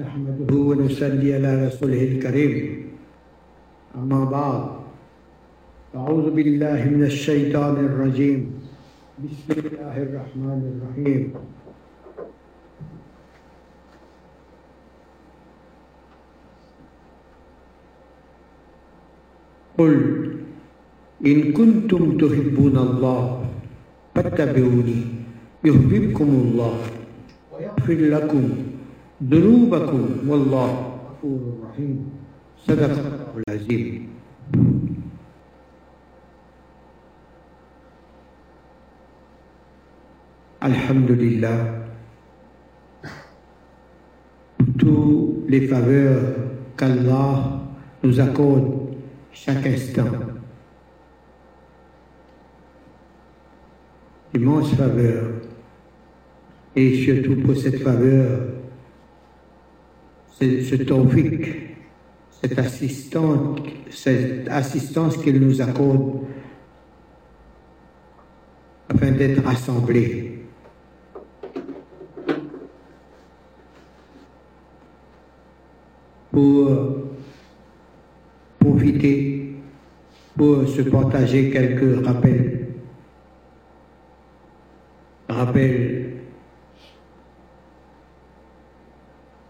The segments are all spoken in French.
نحمده ونصلي على رسوله الكريم. أما بعد أعوذ بالله من الشيطان الرجيم. بسم الله الرحمن الرحيم. قل إن كنتم تحبون الله فاتبعوني يحببكم الله ويغفر لكم ذنوبكم والله غفور رحيم صدق الله العظيم Alhamdulillah, toutes les faveurs qu'Allah nous accorde chaque instant. Immense faveur. Et surtout pour cette faveur, ce tawfiq, cette assistance, cette assistance qu'il nous accorde afin d'être rassemblés. Pour profiter, pour se partager quelques rappels. Rappels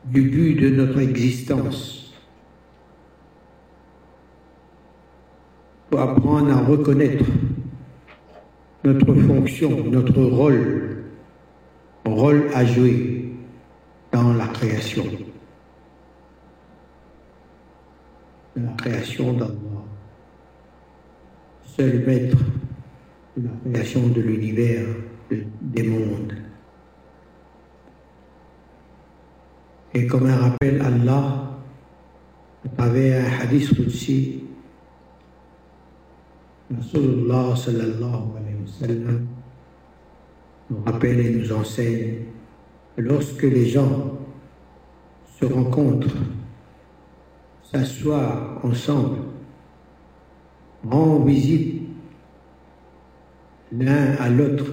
du but de notre existence, pour apprendre à reconnaître notre fonction, notre rôle, rôle à jouer dans la création, la création d'Allah, seul maître de la création de l'univers, des mondes. Et comme un rappel, Allah, à travers un hadith Qudsi, Rasulullah sallallahu alayhi wa sallam nous rappelle et nous enseigne que lorsque les gens se rencontrent, s'assoient ensemble, rendent visite l'un à l'autre,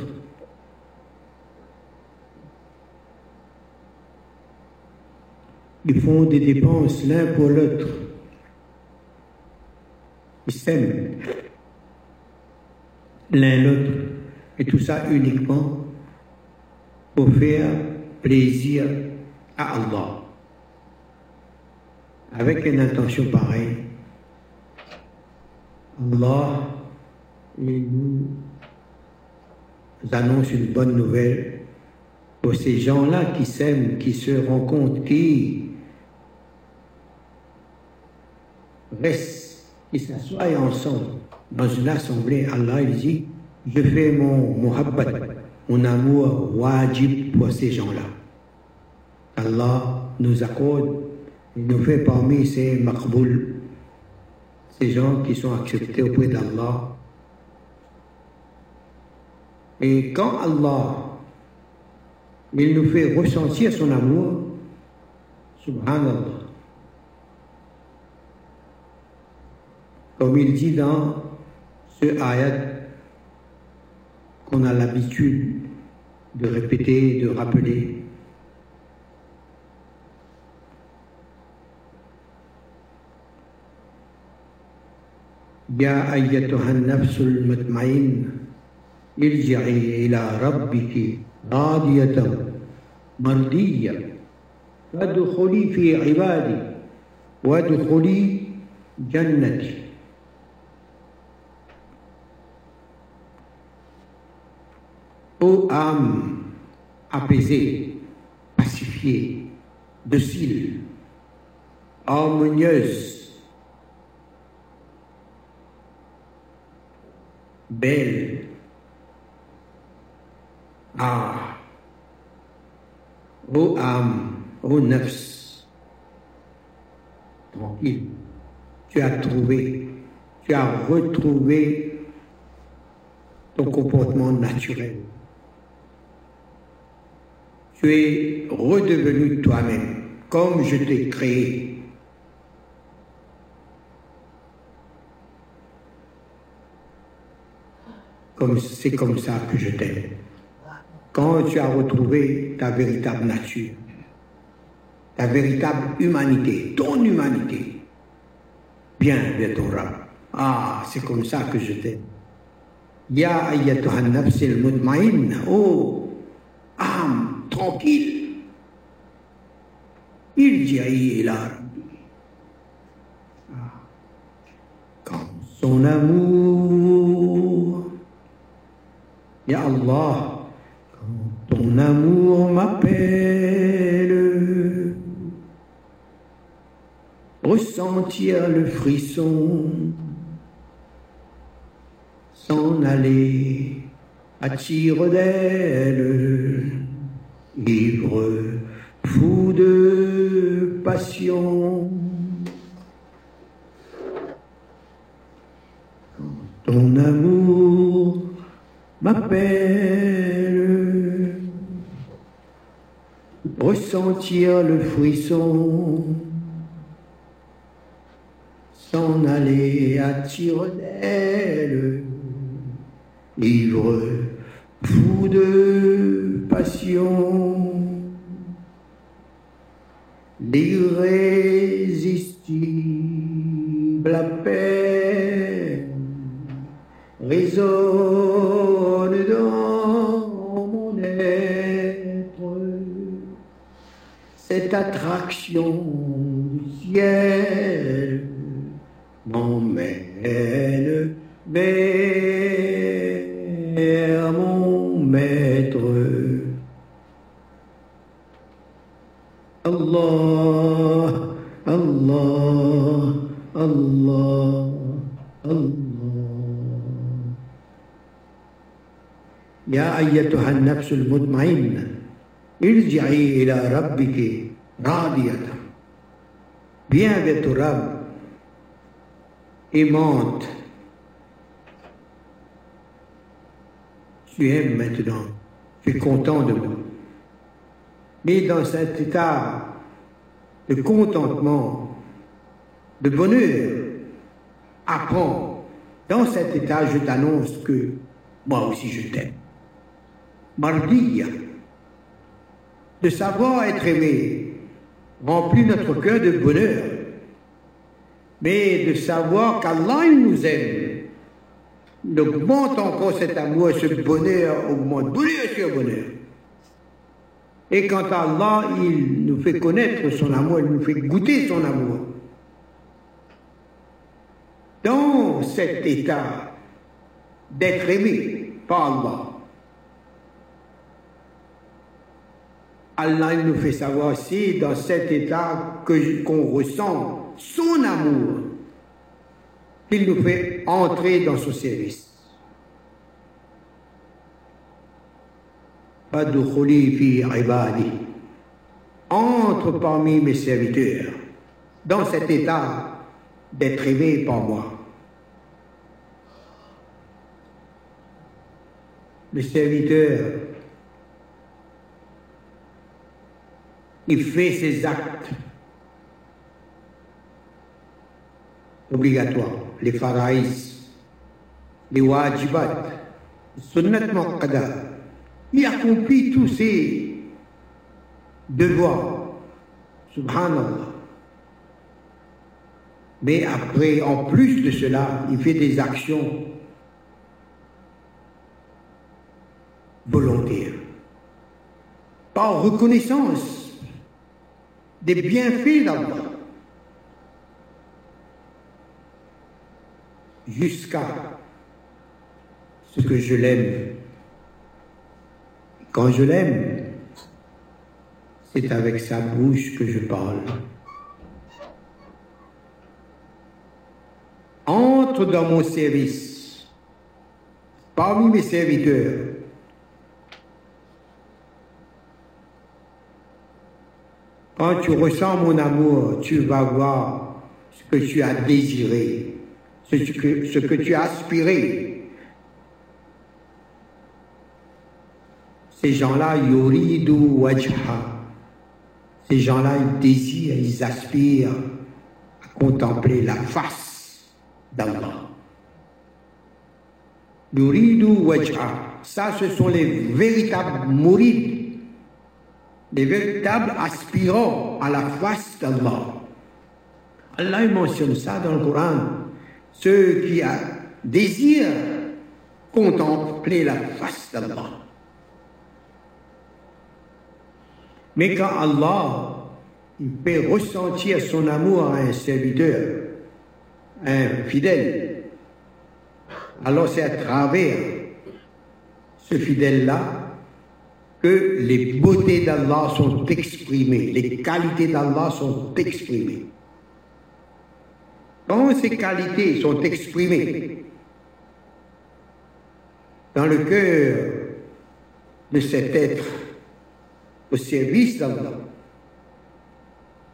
Ils font des dépenses l'un pour l'autre. Ils s'aiment l'un l'autre. Et tout ça uniquement pour faire plaisir à Allah. Avec une intention pareille, Allah nous annonce une bonne nouvelle pour ces gens-là qui s'aiment, qui se rencontrent, qui restent, qui s'assoient ensemble dans une assemblée. Allah il dit, je fais mon muhabbat, mon amour wajib pour ces gens-là. Allah nous accorde, il nous fait parmi ces maqboul, ces gens qui sont acceptés auprès d'Allah. Et quand Allah, il nous fait ressentir son amour, subhanallah, comme il dit dans ce ayat qu'on a l'habitude de répéter, de rappeler. يا أيتها النفس المطمئن ارجعي إلى ربك راضية مرضية فادخلي في عبادي وادخلي جنتي Ô âme apaisée, pacifiée, docile, harmonieuse, belle, ah, ô âme, ô nefs, tranquille, tu as trouvé, tu as retrouvé ton comportement naturel tu es redevenu toi-même, comme je t'ai créé. C'est comme ça que je t'aime. Quand tu as retrouvé ta véritable nature, ta véritable humanité, ton humanité. Bien, bien ton Ah, c'est comme ça que je t'aime. Ya ayyatuha nafs al-mutma'inna. Oh, âme tranquille. Il dit ila Quand son amour, Ya Allah, quand ton amour m'appelle, ressentir le frisson s'en aller à tire d'aile, ivre, fou de passion. Ton amour m'appelle, ressentir le frisson, s'en aller à tire d'aile ivre, fou passion, l'irrésistible appel résonne dans mon être, cette attraction du ciel m'emmène vers الله الله الله يا أيتها النفس المطمئنة ارجعي إلى ربك راضية. بيا رب إيمان Tu aimes maintenant, tu es content de moi. Mais dans cet état de contentement, de bonheur, apprends. Dans cet état, je t'annonce que moi aussi je t'aime. Mardia, de savoir être aimé, remplit notre cœur de bonheur. Mais de savoir qu'Allah nous aime, augmente encore cet amour, ce bonheur augmente, bonheur sur bonheur. Et quant à Allah, il nous fait connaître son amour, il nous fait goûter son amour. Dans cet état d'être aimé par Allah, Allah nous fait savoir aussi dans cet état qu'on ressent son amour qu'il nous fait entrer dans son service. Entre parmi mes serviteurs dans cet état d'être aimé par moi. Le serviteur, il fait ses actes obligatoires les faraïs, les wajibat, sunnat muqaddar. Il accomplit tous ces devoirs, subhanallah. Mais après, en plus de cela, il fait des actions volontaires, par reconnaissance des bienfaits d'Allah. jusqu'à ce que je l'aime. Quand je l'aime, c'est avec sa bouche que je parle. Entre dans mon service, parmi mes serviteurs. Quand tu ressens mon amour, tu vas voir ce que tu as désiré ce que, ce que tu as aspiré. Ces gens-là, yuridu wajha. Ces gens-là, ils désirent, ils aspirent à contempler la face d'Allah. Yuridu wajha. Ça, ce sont les véritables mourides, les véritables aspirants à la face d'Allah. Allah mentionne ça dans le Coran. Ceux qui désirent contempler la face d'Allah. Mais quand Allah il peut ressentir son amour à un serviteur, un fidèle, alors c'est à travers ce fidèle-là que les beautés d'Allah sont exprimées, les qualités d'Allah sont exprimées. Quand ces qualités sont exprimées dans le cœur de cet être au service d'Allah,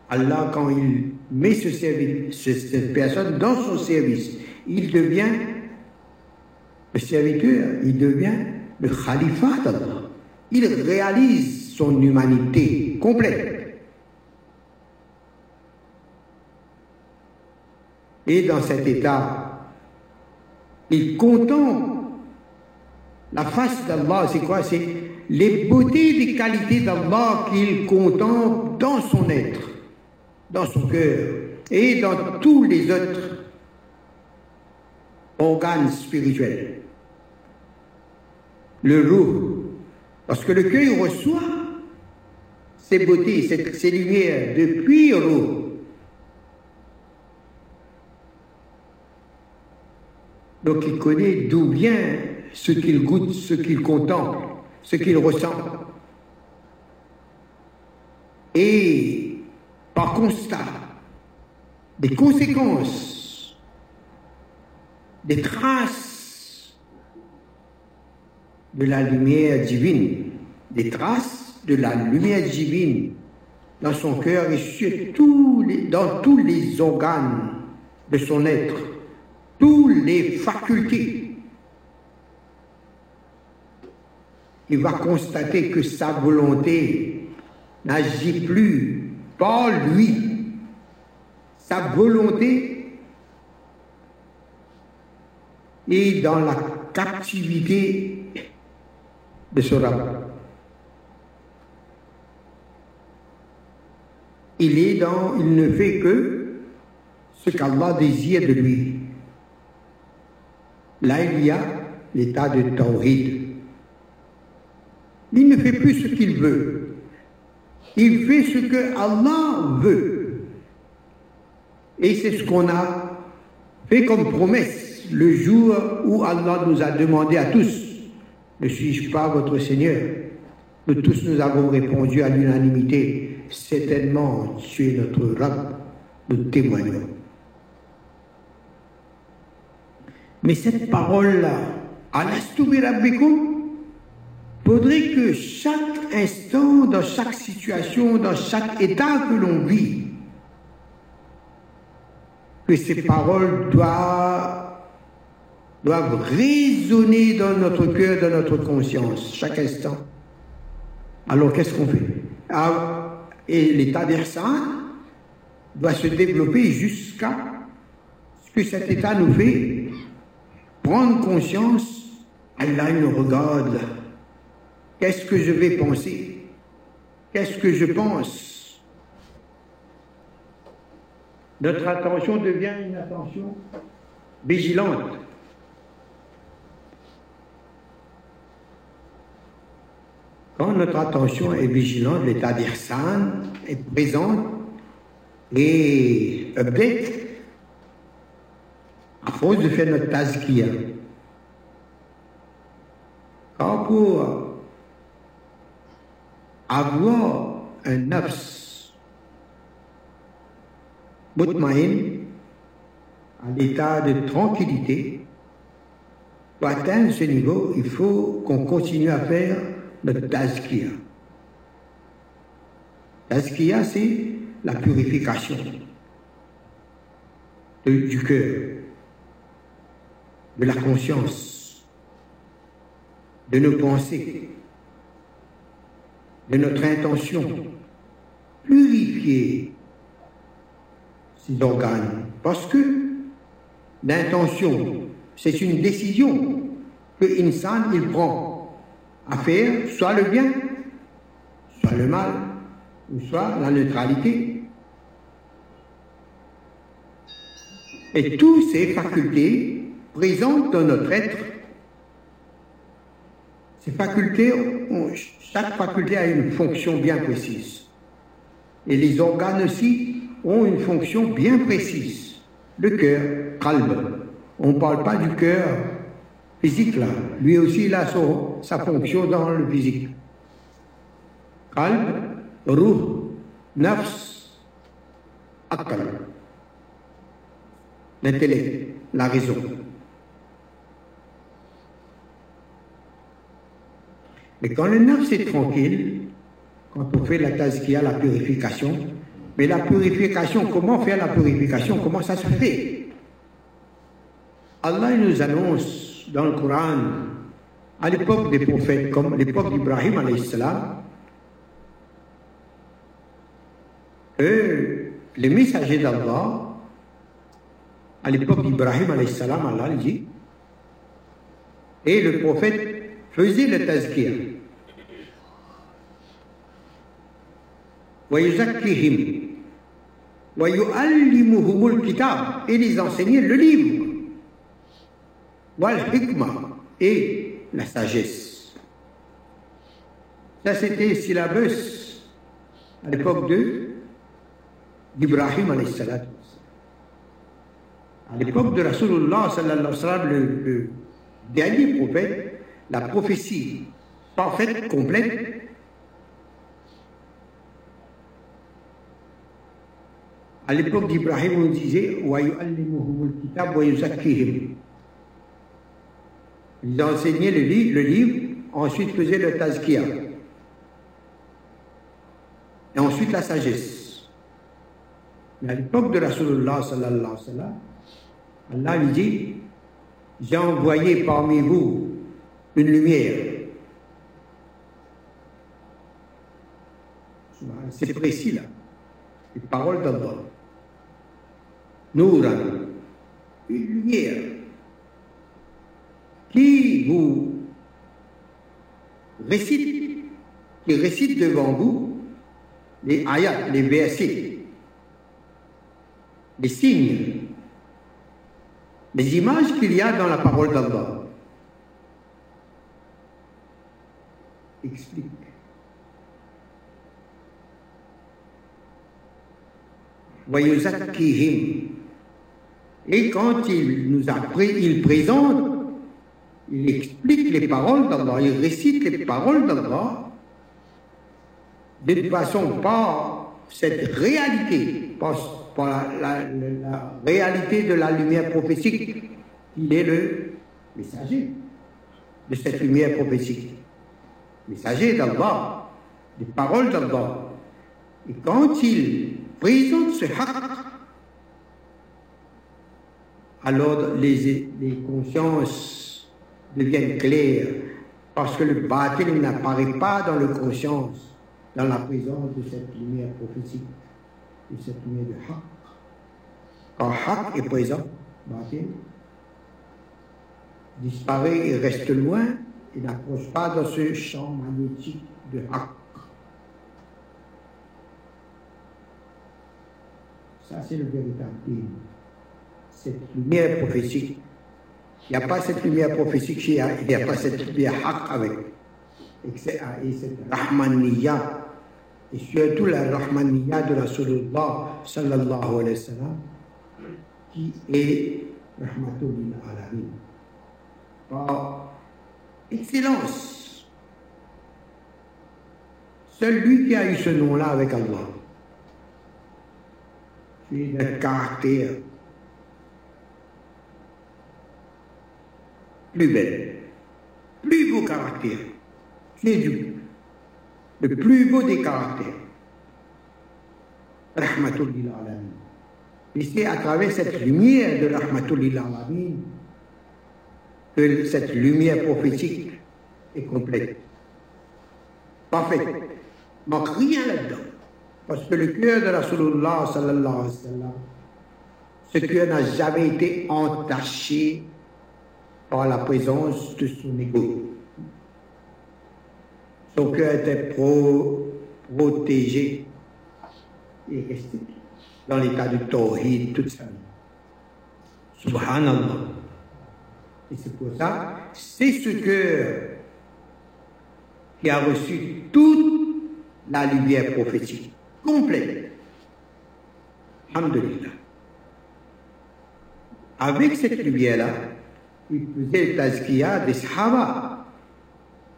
Allah, quand il met ce service, cette personne dans son service, il devient le serviteur, il devient le khalifa d'Allah. Il réalise son humanité complète. Et dans cet état, il contemple la face d'Allah. C'est quoi? C'est les beautés des qualités d'Allah qu'il contemple dans son être, dans son cœur et dans tous les autres organes spirituels. Le roux, parce que le cœur reçoit ces beautés, ces, lumières depuis roux. Donc il connaît d'où vient ce qu'il goûte, ce qu'il contemple, ce qu'il ressent. Et par constat des conséquences, des traces de la lumière divine, des traces de la lumière divine dans son cœur et sur les, dans tous les organes de son être, toutes les facultés il va constater que sa volonté n'agit plus par lui. Sa volonté est dans la captivité de ce rab. Il est dans, il ne fait que ce qu'Allah désire de lui. Là, il y a l'état de tawhid. Il ne fait plus ce qu'il veut. Il fait ce que Allah veut. Et c'est ce qu'on a fait comme promesse le jour où Allah nous a demandé à tous, ne suis-je pas votre Seigneur? Nous tous nous avons répondu à l'unanimité, certainement tu es notre Rab, nous témoignons. Mais cette parole-là, Rabbikum, faudrait que chaque instant, dans chaque situation, dans chaque état que l'on vit, que ces paroles doivent, doivent résonner dans notre cœur, dans notre conscience, chaque instant. Alors qu'est-ce qu'on fait? Ah, Et l'état d'Ersan doit se développer jusqu'à ce que cet état nous fait prendre conscience, Allah nous regarde Qu'est-ce que je vais penser? Qu'est-ce que je pense? Notre attention devient une attention vigilante. Quand notre attention est vigilante, l'état d'Irsan est présent et update, à force de faire notre tazkiya. Quand pour avoir un nafs mutmaïn, un état de tranquillité, pour atteindre ce niveau, il faut qu'on continue à faire notre tazkiya. Tazkiya, c'est la purification du cœur, de la conscience, de nos pensées, de notre intention, purifier ces organes. Parce que l'intention, c'est une décision que l'insan il prend à faire soit le bien, soit le mal, ou soit la neutralité. Et toutes ces facultés présentes dans notre être, ces facultés, chaque faculté a une fonction bien précise. Et les organes aussi ont une fonction bien précise. Le cœur, calme. On ne parle pas du cœur physique là. Lui aussi, il a sa fonction dans le physique. Calme, ruh, nafs, akal. L'intellect, la raison. Mais quand le nafs est tranquille, quand on fait la tazkia, la purification, mais la purification, comment faire la purification? Comment ça se fait? Allah nous annonce dans le Coran, à l'époque des prophètes, comme l'époque d'Ibrahim, que les messagers d'Allah, à l'époque d'Ibrahim, Allah dit, et le prophète faisait le tazkir. ويزكيهم ويعلمهم الكتاب et les enseigner le livre والحكمة et la sagesse ça c'était syllabus à l'époque de d'Ibrahim alayhi salam à l'époque de Rasulullah sallallahu alayhi wa sallam le, le dernier prophète la prophétie parfaite complète À l'époque d'Ibrahim, on disait Ils enseignaient le, livre, ensuite faisaient le tazkia. Et ensuite la sagesse. Mais à l'époque de Rasulullah sallallahu Allah lui dit J'ai envoyé parmi vous une lumière. C'est précis là. Les paroles d'Allah. Nouran, une lumière qui vous récite, qui récite devant vous les ayats, les versets, les signes, les images qu'il y a dans la parole d'Allah. Explique. Et quand il nous a il présente, il explique les paroles d'Allah, il récite les paroles d'Allah, de toute façon, pas cette réalité, pas, la, réalité de la lumière prophétique, il est le messager de cette lumière prophétique. Messager d'Allah, des paroles d'Allah. Et quand il présente ce haqq, alors les, consciences deviennent claires, parce que le bâtiment n'apparaît pas dans le conscience, dans la présence de cette lumière prophétique, de cette lumière de Haq. Quand Haq est présent, bâtiment disparaît et reste loin, il n'approche pas dans ce champ magnétique de Haq. Ça, c'est le véritable cette lumière prophétique. Il n'y a pas cette lumière prophétique, il n'y a pas cette lumière haq avec. Et cette rahmaniya, et surtout la rahmaniya de Rasulullah sallallahu alayhi wa sallam, qui est rahmatul alamin. Par excellence, celui qui a eu ce nom-là avec Allah, c'est le caractère plus belle, plus beau caractère. C'est du, le plus beau des caractères. Rahmatul alamin. Et c'est à travers cette lumière de Rahmatul que cette lumière prophétique est complète. Parfaite. Manque rien là-dedans. Parce que le cœur de Rasulullah sallallahu alayhi wa sallam, ce cœur n'a jamais été entaché par la présence de son ego. Son cœur était protégé est resté dans l'état de tawhid toute sa vie. Subhanallah. Et c'est pour ça, c'est ce cœur qui a reçu toute la lumière prophétique, complète. Alhamdulillah. Avec cette lumière-là, il faisait tazkiya des sahaba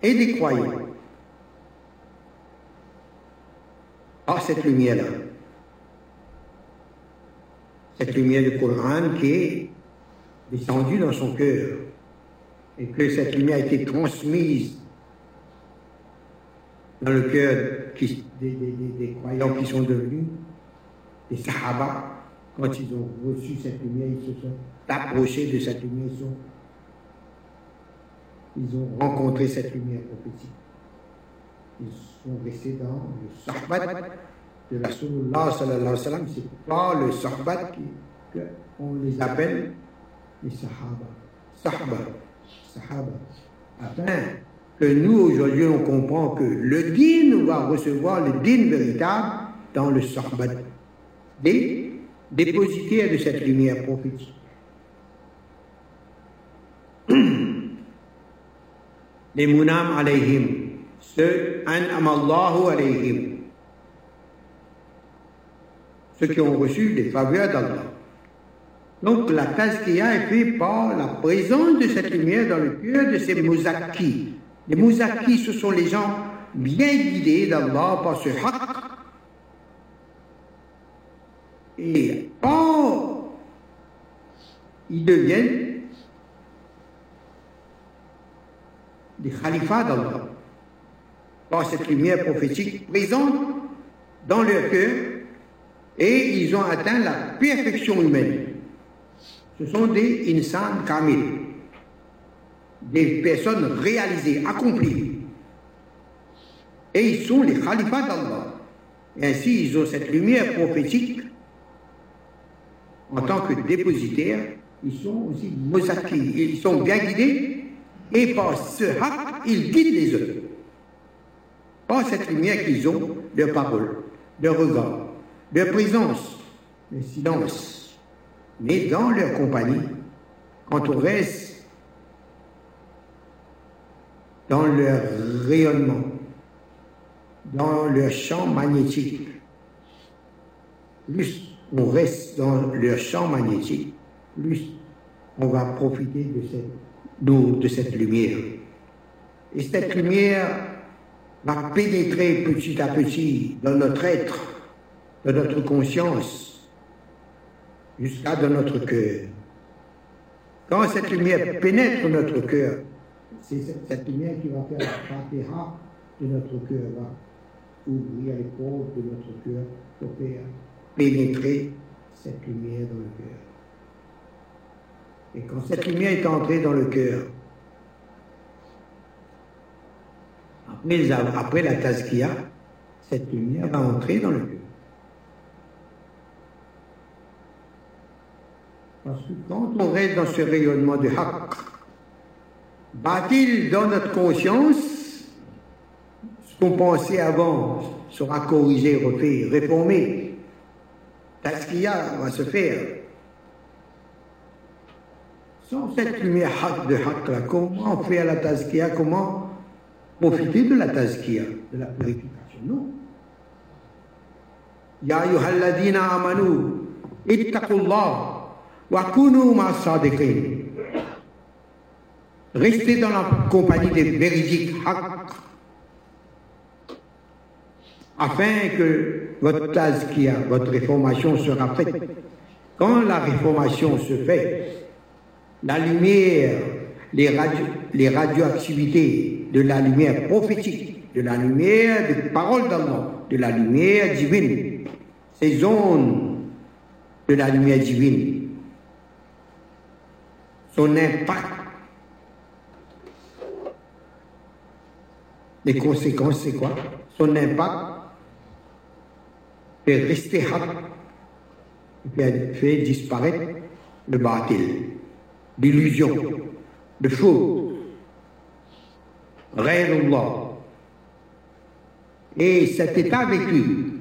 et des croyants. Par cette lumière-là, cette lumière du Coran qui est descendue dans son cœur et que cette lumière a été transmise dans le cœur des, croyants qui sont devenus des Sahaba. Quand ils ont reçu cette lumière, ils se sont approchés de cette lumière, ils ont rencontré cette lumière prophétique. Ils sont restés dans le Sahaba de la sallallahu alayhi wa sallam. C'est pas le Sahaba qu'on les appelle les Sahaba. Sahaba. Sahaba. Afin que nous, aujourd'hui, on comprend que le din va recevoir le din véritable dans le Sahaba. Des dépositaires de cette lumière prophétique. Les munam alayhim, ceux an'am Allahu alayhim, ceux qui ont reçu des faveurs d'Allah. Donc la tazkiya est faite par la présence de cette lumière dans le cœur de ces mouzakis. Les mouzakis, ce sont les gens bien guidés d'Allah par ce haqq. Et or, ils deviennent des khalifats d'Allah par cette lumière prophétique présente dans leur cœur et ils ont atteint la perfection humaine. Ce sont des insan kamil, des personnes réalisées, accomplies. Et ils sont les khalifats d'Allah. Ainsi, ils ont cette lumière prophétique en tant que dépositaires. Ils sont aussi mozaki, ils sont bien guidés et par ce haq, ils guident les autres. Par cette lumière qu'ils ont, leur parole, leur regard, leur présence, leur silence. Mais dans leur compagnie, quand on reste dans leur rayonnement, dans leur champ magnétique, plus on reste dans leur champ magnétique, plus on va profiter de cette, de cette lumière. Et cette lumière va pénétrer petit à petit dans notre être, dans notre conscience, jusqu'à dans notre cœur. Quand cette lumière pénètre notre cœur, c'est cette, lumière qui va faire la fatiha de notre cœur, va ouvrir les portes de notre cœur pour faire pénétrer cette lumière dans le cœur. Et quand cette lumière est entrée dans le cœur, après, la tazkia, cette lumière va entrer dans le cœur. Parce que quand on reste dans ce rayonnement de haq, va-t-il dans notre conscience ce qu'on pensait avant sera corrigé, refait, réformé. Tazkia va se faire. Sans cette lumière de là, comment faire la tazkia? Comment profiter de la tazkia, de la purification Non. Ya ayyuhalladina amanu, ittaqullah. Restez dans la compagnie des véridiques afin que votre tazkia, votre réformation sera faite. Quand la réformation se fait, la lumière, les, radio, les radioactivités de la lumière prophétique, de la lumière des paroles d'Allah, de la lumière divine, ces ondes de la lumière divine. Son impact. Les conséquences, c'est quoi? Son impact fait rester et fait disparaître le bâtil, l'illusion, le faux, Allah. Et cet état vécu,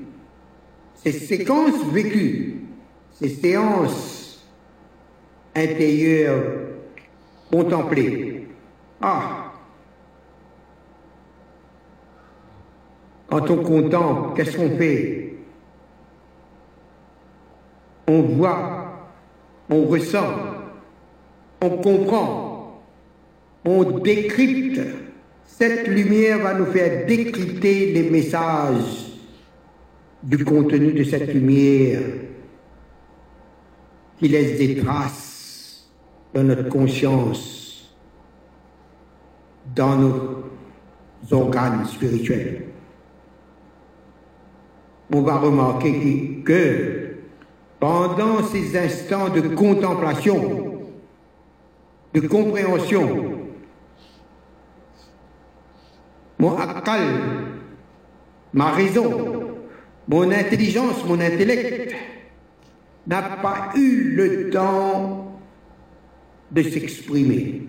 ces séquences vécues, ces séances intérieures contemplées. Ah Quand on contemple, qu'est-ce qu'on fait? On voit, on ressent, on comprend, on décrypte. Cette lumière va nous faire décrypter les messages du contenu de cette lumière qui laisse des traces dans notre conscience, dans nos organes spirituels. On va remarquer que pendant ces instants de contemplation, de compréhension, mon akal, ma raison, mon intelligence, mon intellect n'a pas eu le temps de s'exprimer.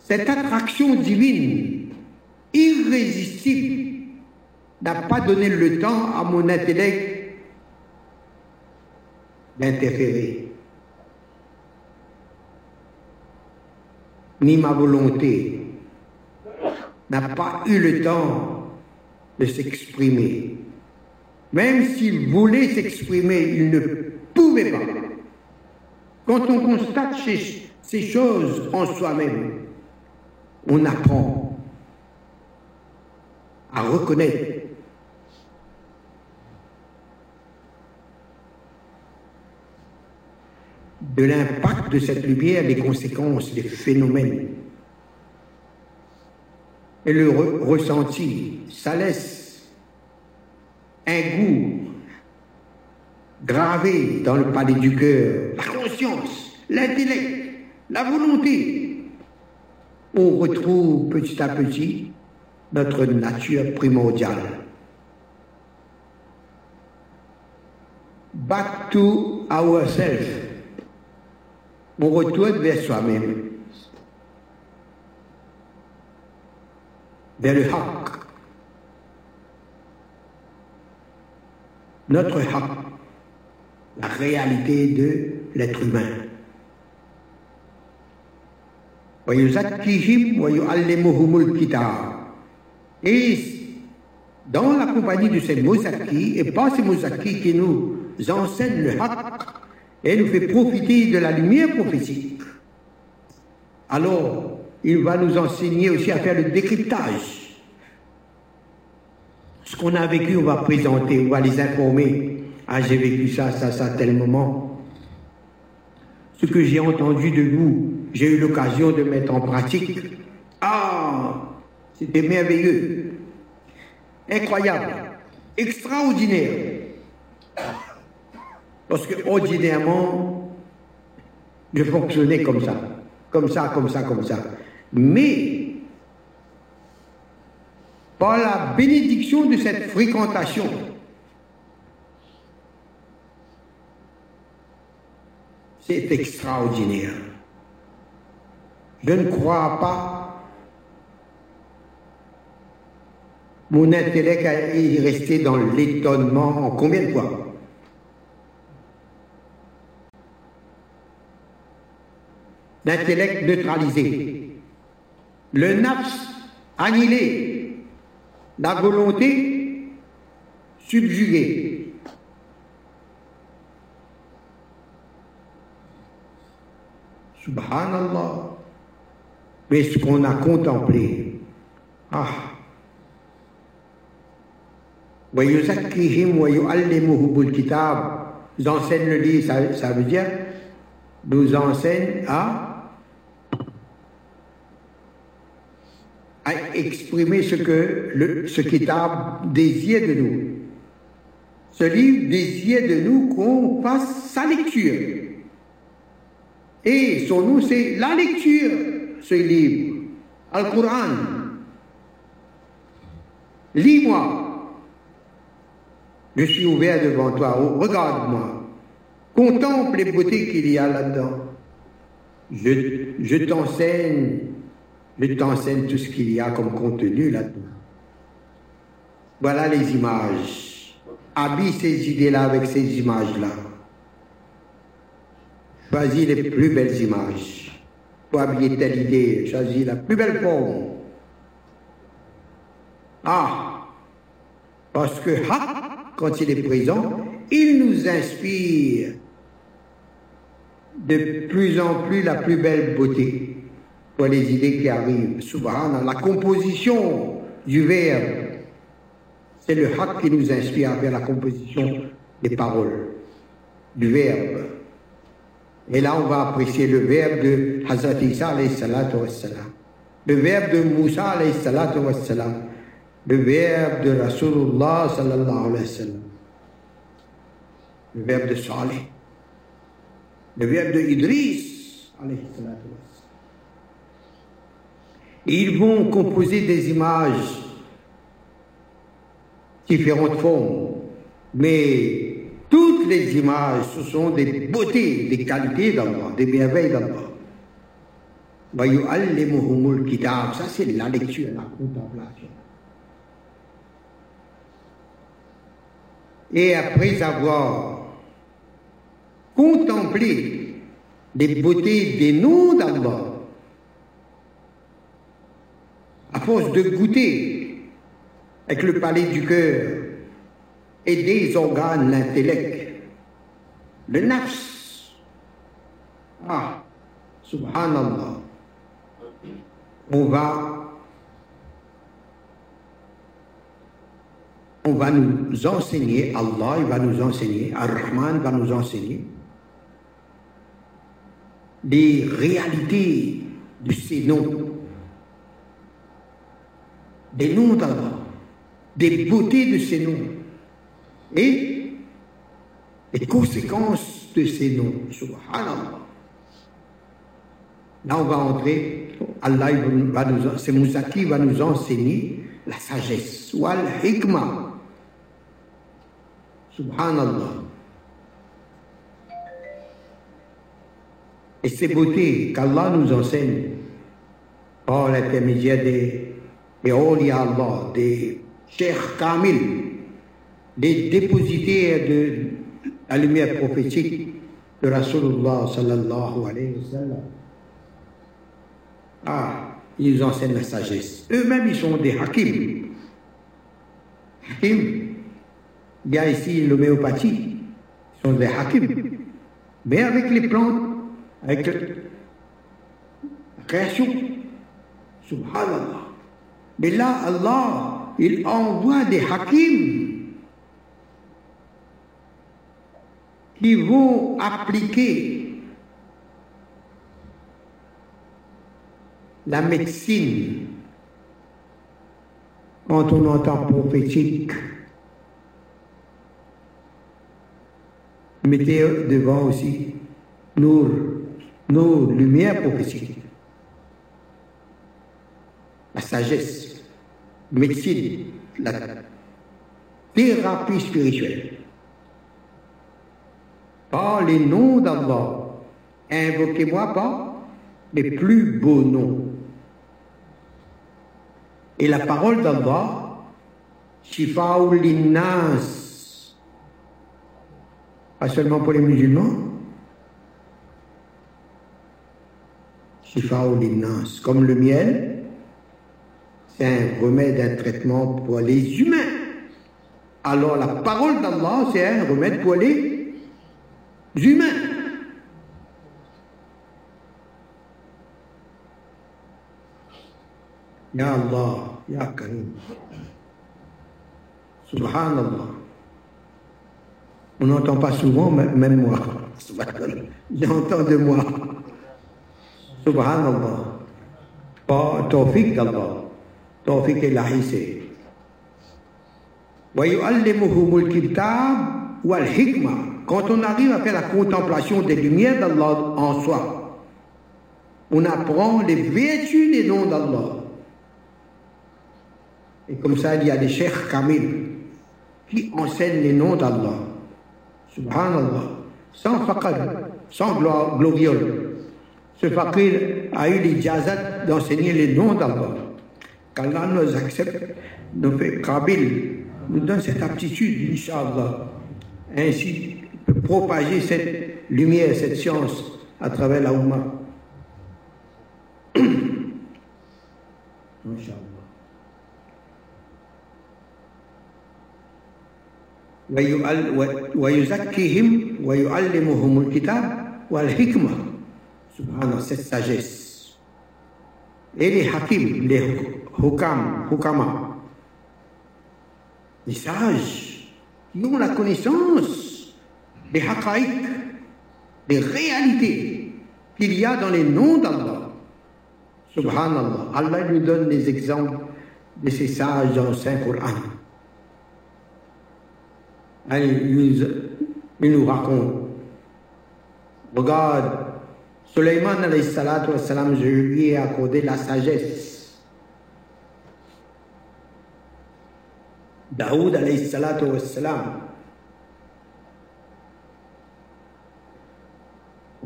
Cette attraction divine, irrésistible, n'a pas donné le temps à mon intellect d'interférer. Ni ma volonté n'a pas eu le temps de s'exprimer. Même s'il voulait s'exprimer, il ne pouvait pas. Quand on constate ces, choses en soi-même, on apprend à reconnaître de l'impact de cette lumière, les conséquences, les phénomènes. Et le ressenti, ça laisse un goût gravé dans le palais du cœur, la conscience, l'intellect, la volonté. On retrouve petit à petit notre nature primordiale. Back to ourselves on retourne vers soi-même, vers le haq. Notre haq, la réalité de l'être humain. Et dans la compagnie de ces Mozaki, et pas ces Mozaki qui nous enseignent le haq, et nous fait profiter de la lumière prophétique. Alors, il va nous enseigner aussi à faire le décryptage. Ce qu'on a vécu, on va présenter, on va les informer. Ah, j'ai vécu ça, ça, ça, tel moment. Ce que j'ai entendu de vous, j'ai eu l'occasion de mettre en pratique. Ah, c'était merveilleux, incroyable, extraordinaire. Parce que ordinairement, je fonctionnais comme ça, comme ça, comme ça, comme ça. Mais, par la bénédiction de cette fréquentation, c'est extraordinaire. Je ne crois pas. Mon intellect est resté dans l'étonnement en combien de fois? l'intellect neutralisé, le nafs annihilé, la volonté subjuguée. Subhanallah. Mais ce qu'on a contemplé, ah, nous enseigne le livre, ça, ça veut dire, nous enseigne à à exprimer ce que le, ce kitab désire de nous. Ce livre désire de nous qu'on fasse sa lecture. Et son nom, c'est la lecture, ce livre, Al-Quran. Lis-moi. Je suis ouvert devant toi. Regarde-moi. Contemple les beautés qu'il y a là-dedans. Je t'enseigne je t'enseigne tout ce qu'il y a comme contenu là-dedans. Voilà les images. Habille ces idées-là avec ces images-là. Choisis les plus belles images. Pour habiller telle idée, choisis la plus belle forme. Ah, parce que ha, quand il est présent, il nous inspire de plus en plus la plus belle beauté pour les idées qui arrivent. Subhanallah, la composition du verbe, c'est le haq qui nous inspire vers la composition des paroles, du verbe. Et là, on va apprécier le verbe de Hazrat Isa le verbe de Moussa le verbe de Rasulullah le verbe de Saleh, le verbe de Idris Ils vont composer des images différentes formes, mais toutes les images, ce sont des beautés, des qualités d'Allah, des merveilles d'Allah. Ça, c'est la lecture, la contemplation. Et après avoir contemplé les beautés des noms d'Allah, à force de goûter avec le palais du cœur et des organes, l'intellect, le nafs. Ah, subhanallah. On va on va nous enseigner, Allah il va nous enseigner, Ar-Rahman va nous enseigner les réalités de ces noms, des noms d'Allah, des beautés de ces noms et les conséquences de ces noms. Subhanallah. Là, on va entrer, Allah va nous, c'est Moussa qui va nous enseigner la sagesse, ou al-hikmah. Subhanallah. Et ces beautés qu'Allah nous enseigne par l'intermédiaire des, des Allah, des Cheikh Kamil, des dépositaires de la lumière prophétique de Rasulullah sallallahu alayhi wa sallam. Ah, ils enseignent la sagesse. Eux-mêmes, ils sont des hakim. Hakim, il y a ici l'homéopathie, ils sont des hakim. Mais avec les plantes, avec la création, subhanallah. Mais là, Allah, il envoie des hakim qui vont appliquer la médecine quand on entend prophétique mettez devant aussi nos, nos lumières prophétiques. La sagesse, médecine, la thérapie spirituelle. Par les noms d'Allah, invoquez-moi pas les plus beaux noms. Et la parole d'Allah, Shifa'ul linnas, pas seulement pour les musulmans. linnas, comme le miel, un remède, un traitement pour les humains. Alors la parole d'Allah, c'est un remède pour les humains. Ya Allah, Ya Karim. Subhanallah. On n'entend pas souvent, même moi. J'entends de moi. Subhanallah. Pas tawfiq d'Allah. Tawfiq ilahi c'est. Quand on arrive à faire la contemplation des lumières d'Allah en soi, on apprend les vertus des noms d'Allah. Et comme ça, il y a des cheikhs kamil qui enseignent les noms d'Allah. Subhanallah. Sans faqad, sans gloriole. Ce faqir a eu l'ijazat d'enseigner les noms d'Allah Qu'Allah nous accepte, nous fait kabil nous donne cette aptitude, Inch'Allah, ainsi propager cette lumière, cette science à travers la Oumma. Inch'Allah. ويزكيهم ويعلمهم الكتاب والحكمة سبحانه cette sagesse et les hakim les hukam hukama. Les sages ont la connaissance des haqaïq des réalités qu'il y a dans les noms d'Allah. Subhanallah. Allah lui donne des exemples de ces sages dans le Saint-Coran. Il nous raconte. Regarde, Suleiman salam, je lui ai accordé la sagesse. Daoud salam.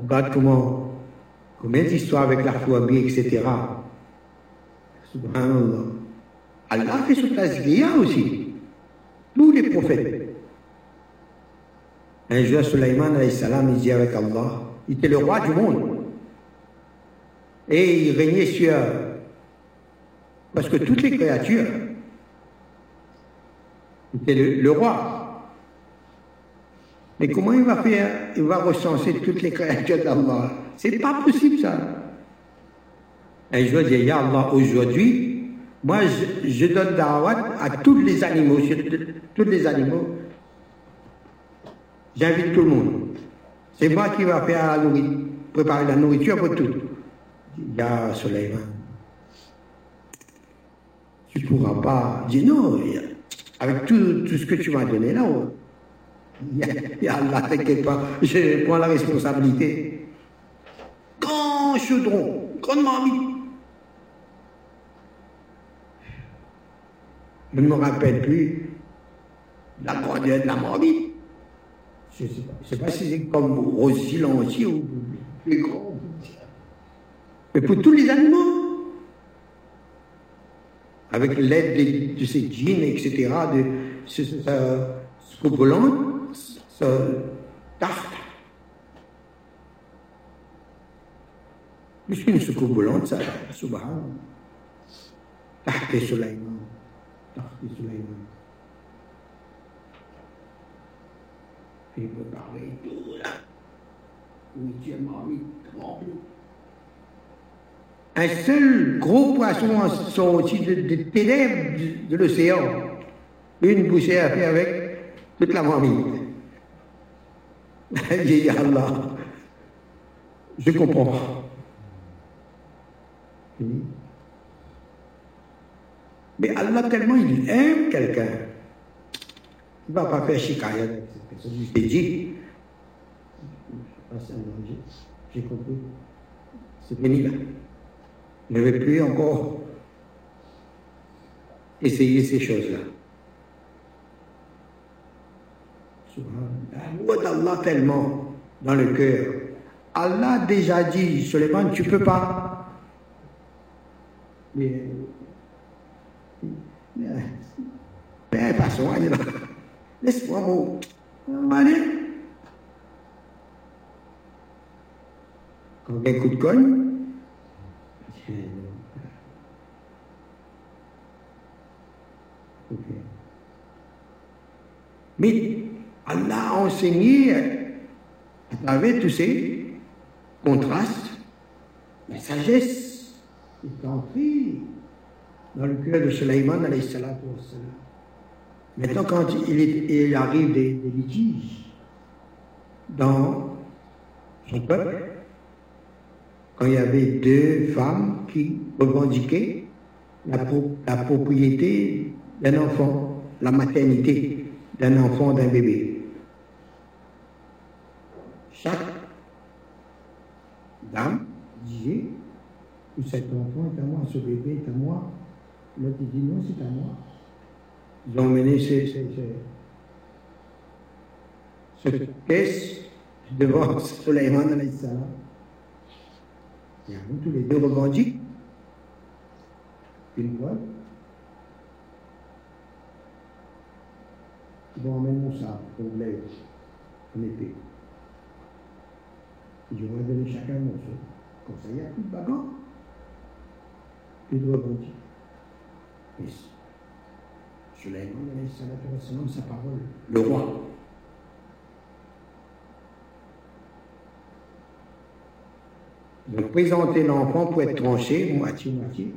Regarde comment, combien d'histoires avec la fourmi, etc. Subhanallah. Allah fait ce place aussi. Tous les prophètes. Un jour, Suleiman il dit avec Allah, il était le roi du monde. Et il régnait sur. Parce que toutes les créatures, était le, roi. Mais comment il va faire? Il va recenser toutes les créatures d'Allah. C'est pas possible ça. Un jour, il dit, Ya Allah, aujourd'hui, moi je, je donne da'wat à tous les animaux, tous les animaux J'invite tout le monde. C'est moi qui va faire la nourriture, préparer la nourriture pour tout. Il y a Soleiman. Tu ne pourras pas dire non, avec tout, tout ce que tu m'as donné là, il y a Allah, t'inquiète pas, je prends la responsabilité. Grand chaudron, grande marmite. Je ne me rappelle plus la grandeur de la marmite. Je ne sais pas, si c'est comme au silencieux ou plus grand. Mais pour tous les animaux, avec l'aide de, ces djinns, etc., de ce, ce, volant, ce tarte. Plus qu'une soucoupe volante, ça, subhanallah. Tarte Sulaiman. Tarte Sulaiman. Il peut parler tout là. Un seul gros poisson sorti de, de ténèbres de, de l'océan. Une bouchée à faire avec toute la marmite. J'ai Allah, je comprends. Mais Allah tellement il aime quelqu'un il ne va pas faire chicaya avec cette personne. Je t'ai dit, j'ai compris. C'est fini là. Ne vais plus encore essayer ces choses-là. L'amour d'Allah tellement dans le cœur. Allah a déjà dit, Suleiman, tu ne peux pas. Mais, mais, allez. Laisse-moi mon aller. Quand il y a un coup de cogne, Mais Allah a enseigné à travers tous ces contrastes la sagesse est entrée dans le cœur de Sulaiman Maintenant, quand il, arrive des, litiges dans son peuple, quand il y avait deux femmes qui revendiquaient la, propriété d'un enfant, la maternité d'un enfant, d'un bébé. Chaque dame disait cet enfant est à moi, ce bébé est à moi. L'autre dit non, c'est à moi. Ils ont mené cette caisse devant Suleiman alayhi salam. Et nous, tous les deux revendiquent une fois. Bon, emmène-moi ça, on voulait en épée. Je vais donner chacun un morceau. Comme ça, il n'y a plus de bagarre. Plus de rebondis. Mais Suleiman, selon sa parole, le roi. De présenter l'enfant pour être tranché, moitié-moitié.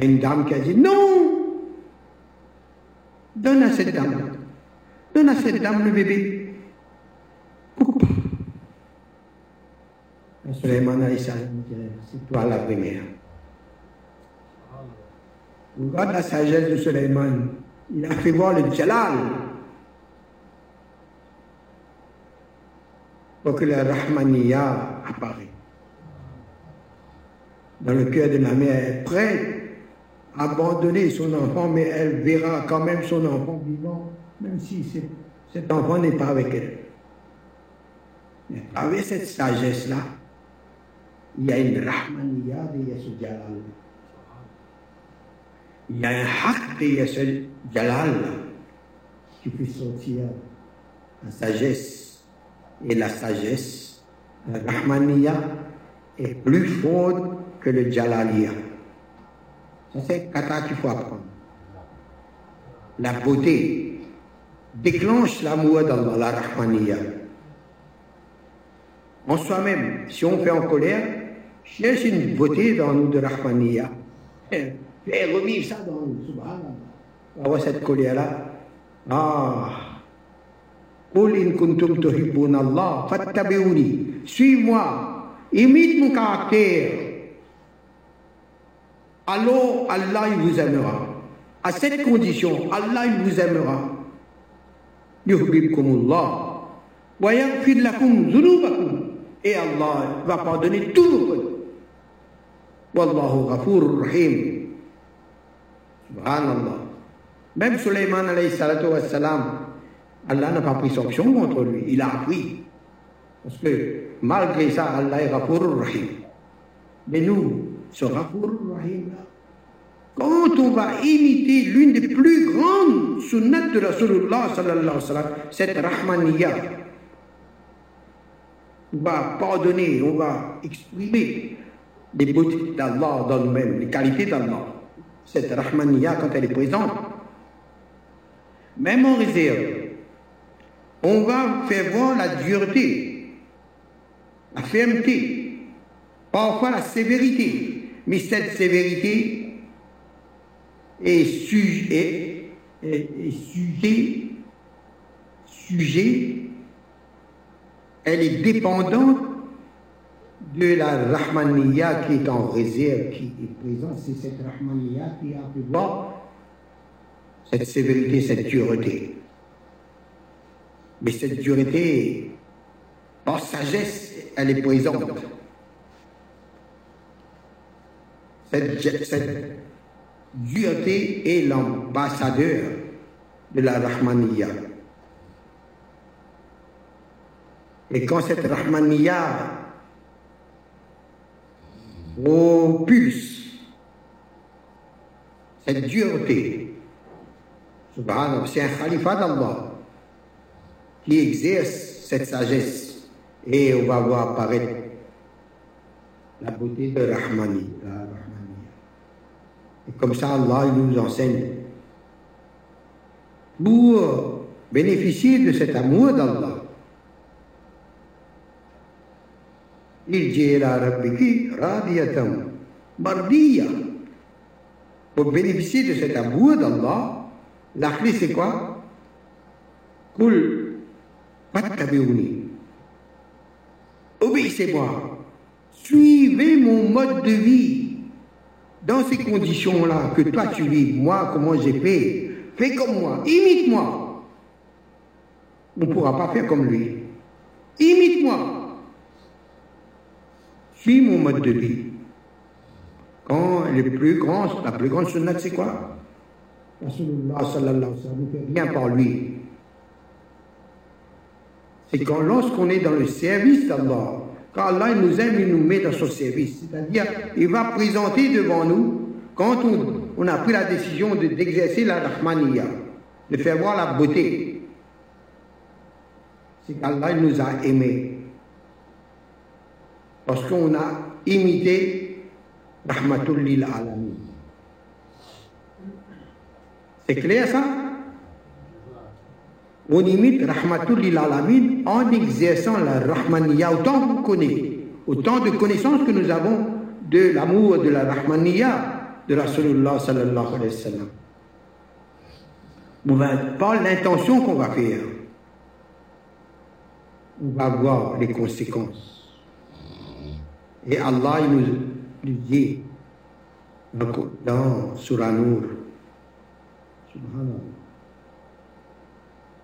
Une dame qui a dit non Donne à cette dame. Donne à cette dame le bébé. Pourquoi pas c'est toi la première. Regarde la sagesse de Suleiman. Il a fait voir le Jalal. Pour que la Rahmaniya apparaît. Dans le cœur de la mère, elle est prête à abandonner son enfant, mais elle verra quand même son enfant vivant, même si cet enfant n'est pas avec elle. avec cette sagesse-là, il y a une Rahmaniya de Yesu Jalal il y a un haq de Yassel Jalal qui fait sortir la sagesse. Et la sagesse, la Rahmaniya, est plus forte que le Jalaliya. Ça, c'est kata qu'il faut apprendre. La beauté déclenche l'amour dans la Rahmaniya. En soi-même, si on fait en colère, cherche une beauté dans nous de Rahmaniya. Fais revivre ça dans nous, subhanallah. Cette colère-là. Ah. Qul in kuntum tuhibbun Allah, fattabi'uni. Suis-moi. Imite mon caractère. Alors Allah il vous aimera. À cette condition, Allah il vous aimera. Yuhibbukumullah. Wa yaghfir lakum dhunubakum. Et Allah va pardonner tous vos fautes. Wallahu ghafur rahim. Subhanallah. Même Suleiman salam, Allah n'a pas pris sanction contre lui, il a appris. Parce que malgré ça, Allah est Rafour Rahim. Mais nous, ce Rafour Rahim quand on va imiter l'une des plus grandes sunnats de Rasulullah sallallahu alayhi wa cette Rahmaniya, on va pardonner, on va exprimer les beautés d'Allah dans nous-mêmes, les qualités d'Allah cette Rahmaniya, quand elle est présente, même en réserve, on va faire voir la dureté, la fermeté, parfois la sévérité. Mais cette sévérité est sujet, est, sujet, elle est dépendante de la Rahmaniya qui est en réserve, qui est présente, c'est cette Rahmaniya qui a pu voir cette sévérité, cette dureté. Mais cette dureté, par sagesse, elle est présente. Cette, dureté est l'ambassadeur de la Rahmaniya. Et quand cette Rahmaniya pulse cette dureté. C'est un khalifa d'Allah qui exerce cette sagesse. Et on va voir apparaître la beauté de Rahmani. Et comme ça, Allah nous enseigne. Pour bénéficier de cet amour d'Allah, Il. Pour bénéficier de cet amour d'Allah, la clé c'est quoi? Fattabi'uni. Obéissez-moi. Suivez mon mode de vie. Dans ces conditions-là, que toi tu vis, moi comment j'ai fait, fais comme moi, imite-moi. On ne pourra pas faire comme lui. Imite-moi. Suis mon mode de vie. Quand plus grand, la plus grande sunnah, c'est quoi rien par lui. C'est quand lorsqu'on est dans le service d'Allah, quand Allah nous aime, il nous met dans son service. C'est-à-dire, il va présenter devant nous, quand on a pris la décision de- d'exercer la Rahmaniya, de faire voir la beauté. C'est qu'Allah nous a aimés. Parce qu'on a imité Rahmatul lil. C'est clair ça? On imite Rahmatul Alamin en exerçant la Rahmaniya autant qu'on connaît, autant de connaissances que nous avons de l'amour de la Rahmaniya de Rasulullah sallallahu alayhi wa sallam. On va pas l'intention qu'on va faire. On va voir les conséquences. Et Allah nous, nous dit dans, Surah Nur, Subhanallah.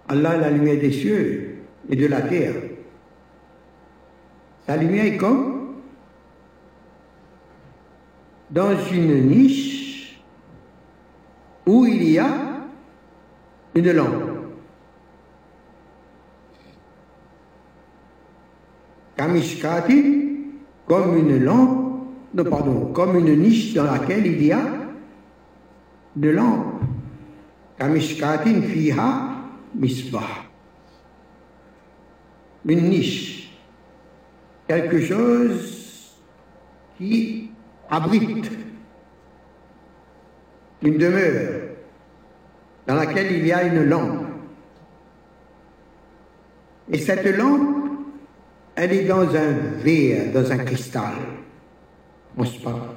Allah la lumière des cieux et de la terre. Sa lumière est comme? Dans une niche où il y a une lampe. Kamishkati, comme une lampe, non pardon, comme une niche dans laquelle il y a de lampe. Kamishkatin fiha misbah. Une niche. Quelque chose qui abrite une demeure dans laquelle il y a une lampe. Et cette lampe, elle est dans un verre, dans un cristal. N'est-ce pas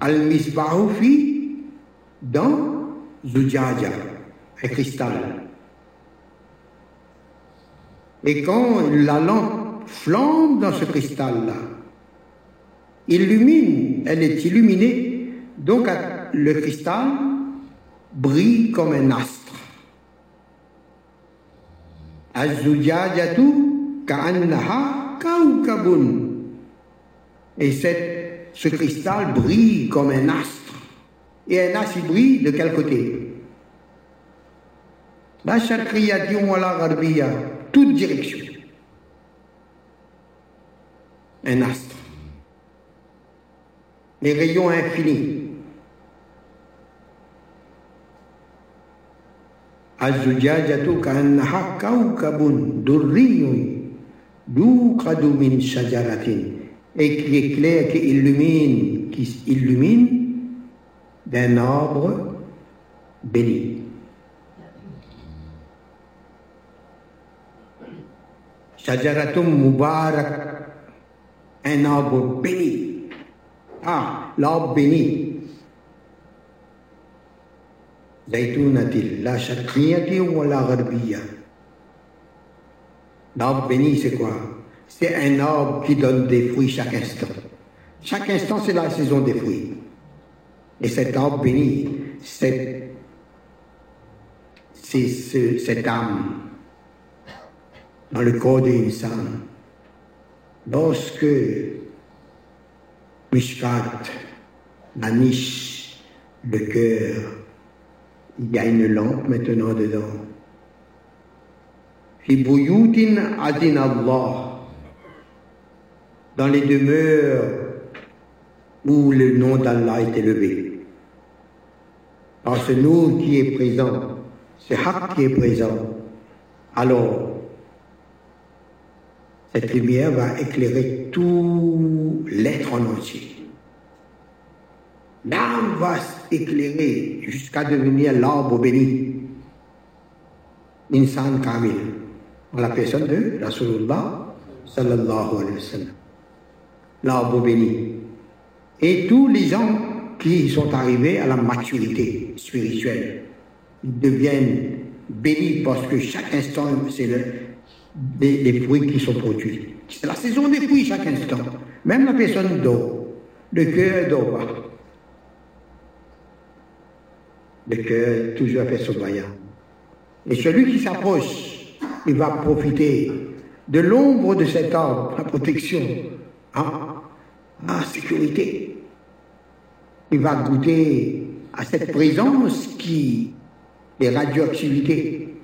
Al-Misbahu fi dans Zujaja, un cristal. Et quand la lampe flambe dans ce cristal-là, illumine, elle est illuminée, donc le cristal brille comme un astre. Az-zujajatu ka'annaha kawkabun. Et cette, ce cristal brille comme un astre Et un astre, il brille de quel côté La sharqiyati wa la gharbiya, toute direction. Un astre. Les rayons infinis. الزجاجة كأنها كوكب دري يوقد من شجرة et qui éclaire, qui illumine, qui illumine d'un arbre béni. Shajaratum Mubarak, un arbre béni. Ah, l'arbre béni. La. L'arbre béni, c'est quoi? C'est un arbre qui donne des fruits chaque instant. Chaque instant, c'est la saison des fruits. Et cet arbre béni, c'est c'est ce, cette âme dans le corps d'une femme. Lorsque Mishkat, niche, le cœur, il y a une lampe maintenant dedans. Dans les demeures où le nom d'Allah est élevé. Par ce nom qui est présent, ce haq qui est présent, alors cette lumière va éclairer tout l'être en entier. L'âme va s'éclairer jusqu'à devenir l'arbre béni. Insan Kamil, en la personne de Rasulullah sallallahu alayhi wa sallam. L'arbre béni. Et tous les gens qui sont arrivés à la maturité spirituelle, deviennent bénis parce que chaque instant, c'est le, les, fruits qui sont produits. C'est la saison des fruits chaque instant. Même la personne dort. Le cœur dort pas. Le cœur toujours fait son voyage. Et celui qui s'approche, il va profiter de l'ombre de cet arbre, la protection, hein, la sécurité. Il va goûter à cette présence qui est radioactivité.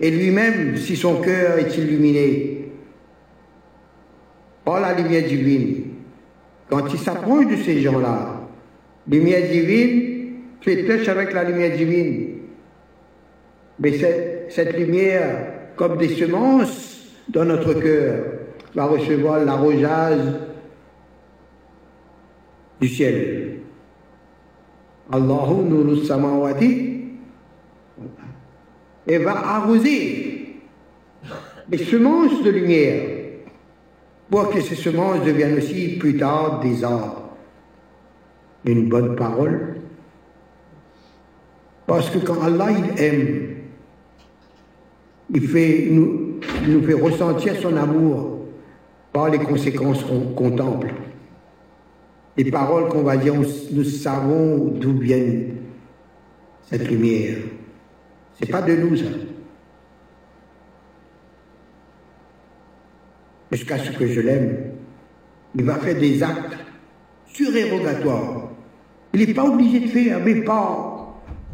Et lui-même, si son cœur est illuminé par la lumière divine, quand il s'approche de ces gens-là, lumière divine, es touché avec la lumière divine. Mais cette, cette lumière, comme des semences dans notre cœur, va recevoir l'arrosage du ciel. Allahu nuru samawati et va arroser les semences de lumière pour que ces semences deviennent aussi plus tard des arbres. Une bonne parole. Parce que quand Allah il aime, il fait, nous, nous fait ressentir son amour par les conséquences qu'on contemple. Les paroles qu'on va dire, nous savons d'où vient cette lumière. C'est pas de nous, ça. Jusqu'à ce que je l'aime, il va faire des actes surérogatoires. Il n'est pas obligé de faire, mais pas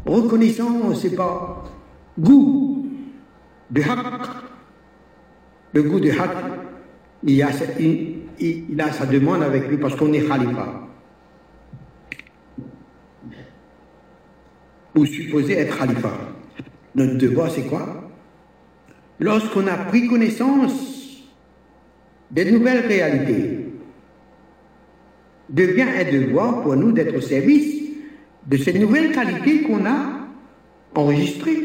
reconnaissance, c'est pas goût de haq. Le goût de haq, il a, il, a sa demande avec lui parce qu'on est khalifa. Ou supposé être khalifa. Notre devoir, c'est quoi? Lorsqu'on a pris connaissance des nouvelles réalités, devient un devoir pour nous d'être au service de ces nouvelles qualités qu'on a enregistrées.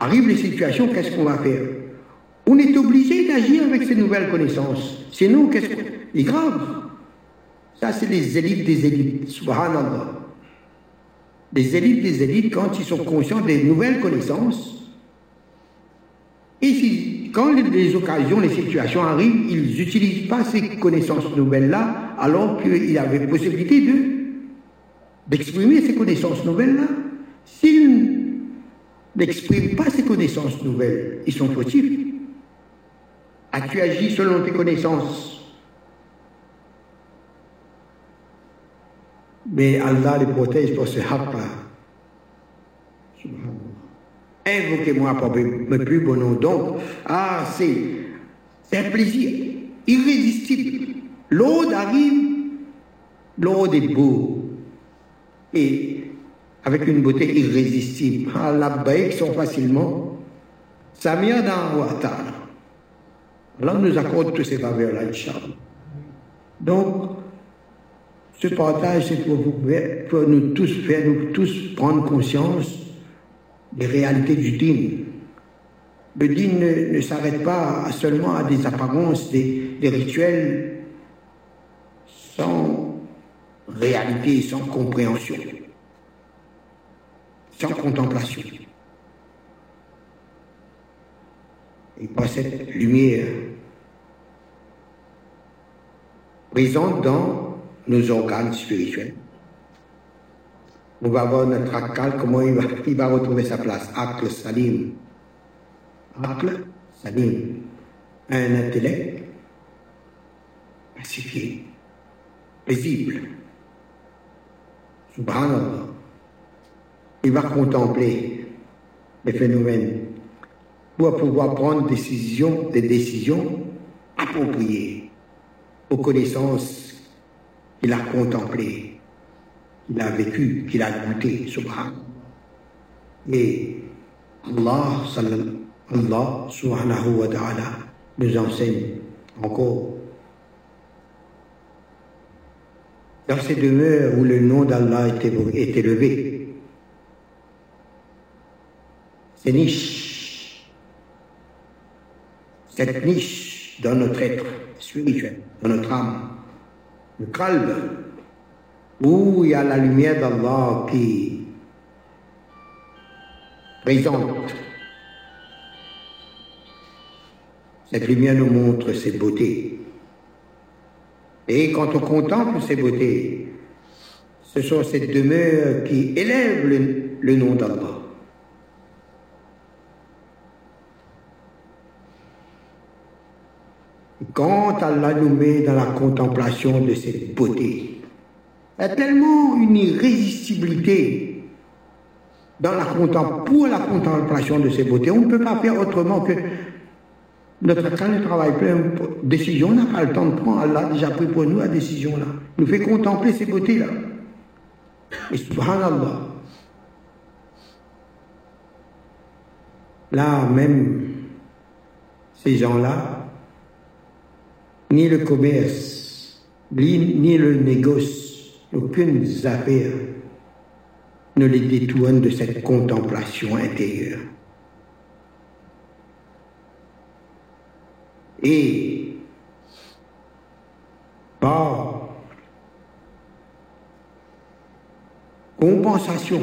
Arrivent les situations, qu'est-ce qu'on va faire? On est obligé d'agir avec ces nouvelles connaissances. Sinon, qu'est-ce qu'on... C'est grave. Ça, c'est les élites des élites. Subhanallah des élites des élites quand ils sont conscients des nouvelles connaissances. Et si, quand les, occasions, les situations arrivent, ils n'utilisent pas ces connaissances nouvelles-là, alors qu'ils avaient possibilité de, d'exprimer ces connaissances nouvelles-là. S'ils n'expriment pas ces connaissances nouvelles, ils sont fautifs. As-tu agi selon tes connaissances? Mais Allah les protège pour ce haqq-là. Invoquez-moi pour mes plus beaux noms. Donc, ah, c'est un plaisir irrésistible. L'eau arrive, l'eau est beau. Et avec une beauté irrésistible. Allah baïk sont facilement. Samia dans Allah nous accorde tous ces faveurs-là, Inch'Allah. Donc, ce partage, c'est pour, pour, nous tous faire nous tous prendre conscience des réalités du dîme. Le dîme ne, s'arrête pas seulement à des apparences, des, des rituels sans réalité, sans compréhension, sans contemplation. Et par cette lumière présente dans nos organes spirituels. On va voir notre akal, comment il va, il va retrouver sa place. Akl salim. Akl salim. Un intellect pacifié, paisible. Subhanallah. Il va contempler les phénomènes pour pouvoir prendre des décisions appropriées aux connaissances il a contemplé, il a vécu, qu'il a goûté, subhanallah. Et Allah, Allah subhanahu wa ta'ala nous enseigne encore. Dans ces demeures où le nom d'Allah est élevé, ces niches, cette niche dans notre être spirituel, dans notre âme, le calme, où il y a la lumière d'Allah qui présente. Cette lumière nous montre ses beautés. Et quand on contemple ces beautés, ce sont ces demeures qui élèvent le, le nom d'Allah. Quand Allah nous met dans la contemplation de cette beauté, il y a tellement une irrésistibilité dans la pour la contemplation de ces beautés. On ne peut pas faire autrement que Notre cas ne travaille plus. Décision, on n'a pas le temps de prendre. Allah a déjà pris pour nous la décision là. Il nous fait contempler ces beautés là. Et subhanallah. Là, même ces gens-là, ni le commerce, ni, le négoce, aucune affaire ne les détourne de cette contemplation intérieure. Et par compensation,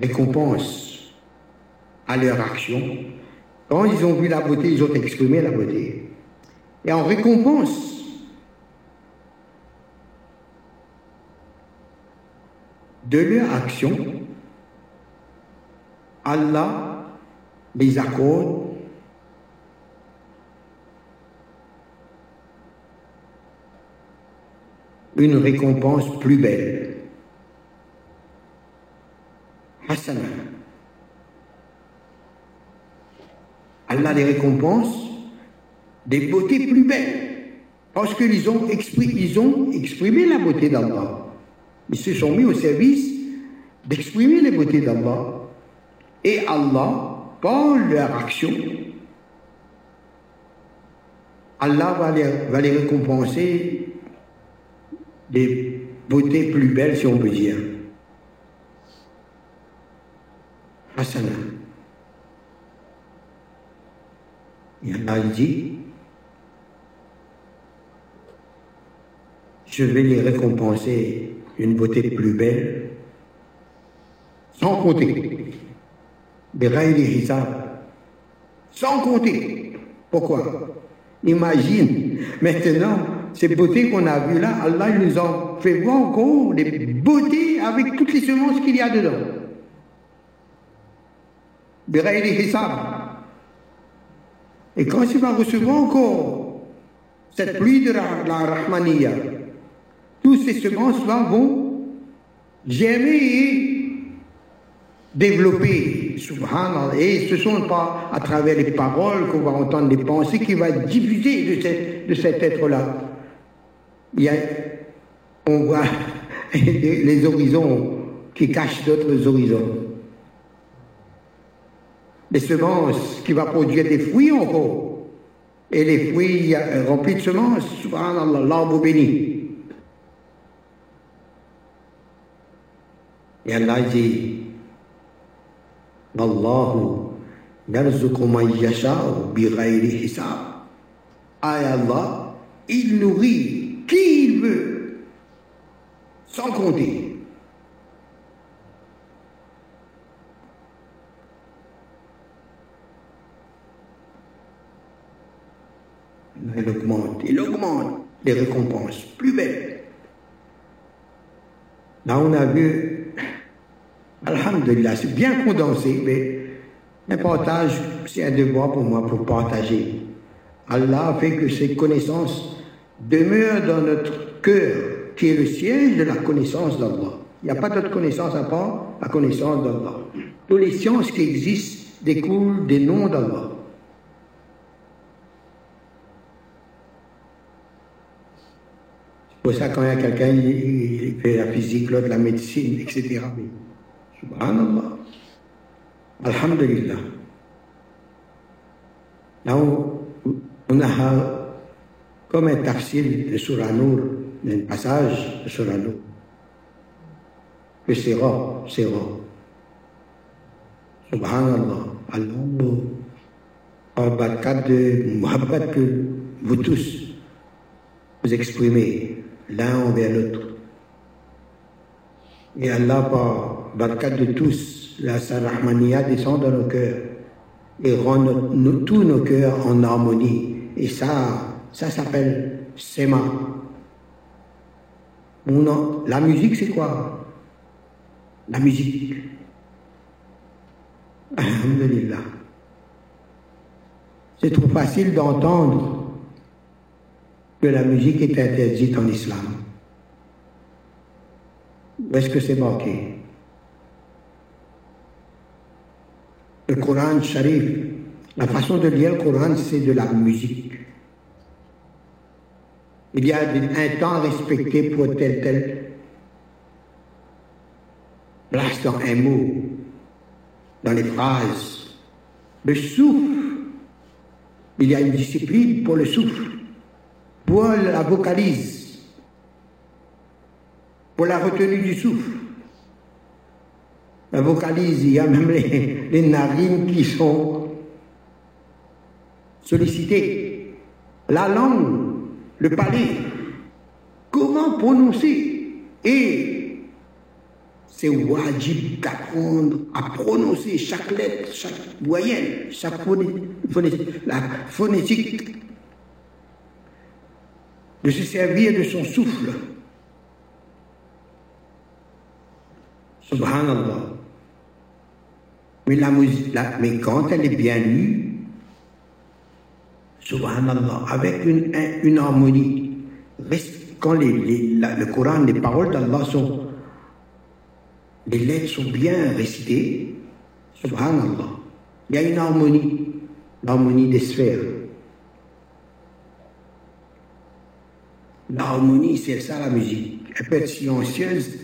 récompense à leur action. Quand ils ont vu la beauté, ils ont exprimé la beauté. Et en récompense, de leur action, Allah les accorde une récompense plus belle. Allah les récompense des beautés plus belles. Parce qu'ils ont, ils ont exprimé la beauté d'Allah. Ils se sont mis au service d'exprimer les beautés d'Allah. Et Allah, par leur action, Allah va les, va les récompenser des beautés plus belles, si on peut dire. Et Allah dit, je vais les récompenser une beauté plus belle, sans compter. Des sans compter. Pourquoi? Imagine, maintenant, ces beautés qu'on a vues là, Allah nous en fait voir encore des beautés avec toutes les semences qu'il y a dedans. Et quand tu vas recevoir encore cette pluie de la, la Rahmaniya, tous ces semences-là vont germer et développer. Subhanallah. Et ce ne sont pas à travers les paroles qu'on va entendre les pensées qui va diffuser de, de cet être-là. On voit les horizons qui cachent d'autres horizons. Les semences qui vont produire des fruits encore. Et les fruits remplis de semences, subhanallah, l'arbre béni. Et Allah dit Wallahu hisab. Ah Allah, il nourrit qui il veut, sans compter. Il augmente, il augmente les récompenses plus belles. Là, on a vu Alhamdulillah, c'est bien condensé, mais le partage, c'est un devoir pour moi pour partager. Allah fait que ces connaissances demeurent dans notre cœur, qui est le siège de la connaissance d'Allah. Il n'y a pas d'autre connaissance à part la connaissance d'Allah. Toutes les sciences qui existent découlent des noms d'Allah. C'est pour ça quand il y a quelqu'un, il, fait la physique, l'autre la médecine, etc. Subhanallah. Alhamdulillah. Là, on a comme un tafsir de Surah Nour, un passage de Surah Nour, que c'est rare, c'est rare. Subhanallah. Allah, par bakat de muhabbat que vous tous vous exprimez l'un envers l'autre. Et Allah, par barkat de tous, la Sarahmania descend dans nos cœurs et rend tous nos cœurs en harmonie. Et ça, ça s'appelle Sema. la musique, c'est quoi? La musique. Alhamdulillah. C'est trop facile d'entendre que la musique est interdite en islam. Où est-ce que c'est marqué? Le Coran Sharif, la façon de lire le Coran, c'est de la musique. Il y a un temps respecté pour tel tel. Place dans un mot, dans les phrases. Le souffle, il y a une discipline pour le souffle, pour la vocalise, pour la retenue du souffle. La vocalise, il y a même les, narines qui sont sollicitées. La langue, le palais, comment prononcer? Et c'est wajib d'apprendre à prononcer chaque lettre, chaque voyelle, chaque phonétique, de se servir de son souffle. Subhanallah. Mais quand elle est bien lue, subhanallah, avec une, harmonie, quand le Coran, les paroles d'Allah sont les lettres sont bien récitées, subhanallah, il y a une harmonie, l'harmonie des sphères. L'harmonie, c'est ça la musique. Elle peut être silencieuse.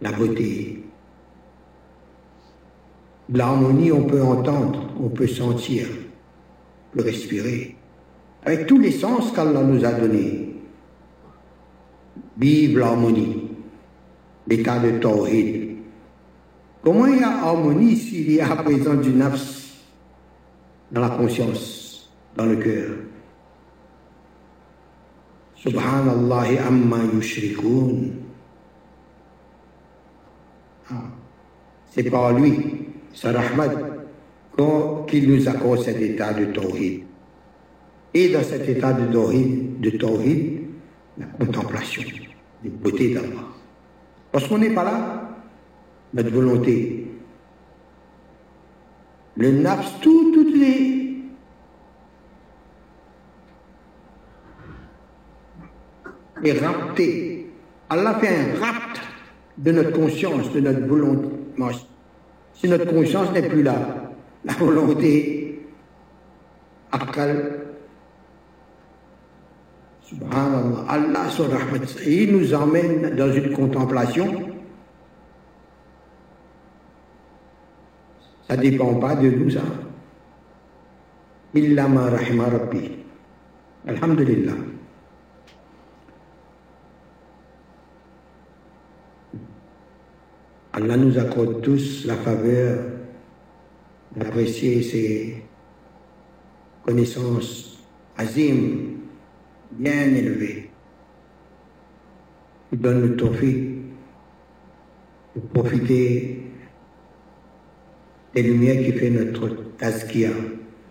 La beauté. L'harmonie, on peut entendre, on peut sentir, on peut respirer. Avec tous les sens qu'Allah nous a donnés. Vive l'harmonie, l'état de Tawhid. Comment il y a harmonie s'il y a présent du nafs? Dans la conscience, dans le cœur Subhanallah amma yushrikun. Ah, c'est par lui, sa rahmat, qu'il nous accorde cet état de tawhid. Et dans cet état de tawhid, de tawhid la contemplation des beautés d'Allah. Lorsqu'on n'est pas là, notre volonté, le nafs, tout, toutes les est rapté. Allah fait un rapt de notre conscience, de notre volonté. Si notre conscience n'est plus là, la volonté, akal, Subhanallah, Allah, il nous emmène dans une contemplation. Dépend pas de nous, ça. Illa ma rahima rabbi. Alhamdulillah. Allah nous accorde tous la faveur d'apprécier ses connaissances azim, bien élevé. Il donne le tawfiq de profiter des lumières qui fait notre tazkia,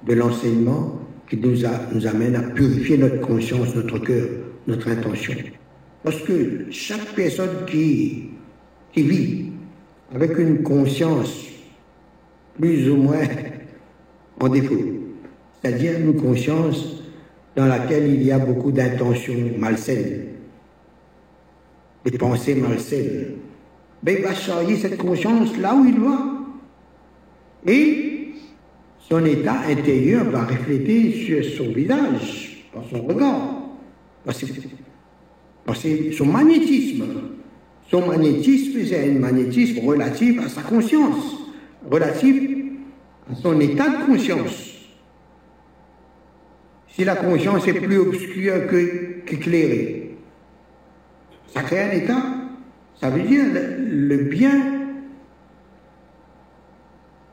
de l'enseignement qui nous, nous amène à purifier notre conscience, notre cœur, notre intention. Parce que chaque personne qui, qui vit avec une conscience plus ou moins en défaut, c'est-à-dire une conscience dans laquelle il y a beaucoup d'intentions malsaines, des pensées malsaines. Mais il va changer cette conscience là où il va. Et son état intérieur va refléter sur son visage, par son regard, par son magnétisme. Son magnétisme, c'est un magnétisme relatif à sa conscience, relatif à son état de conscience. Si la conscience est plus obscure qu'éclairée, ça crée un état. Ça veut dire le bien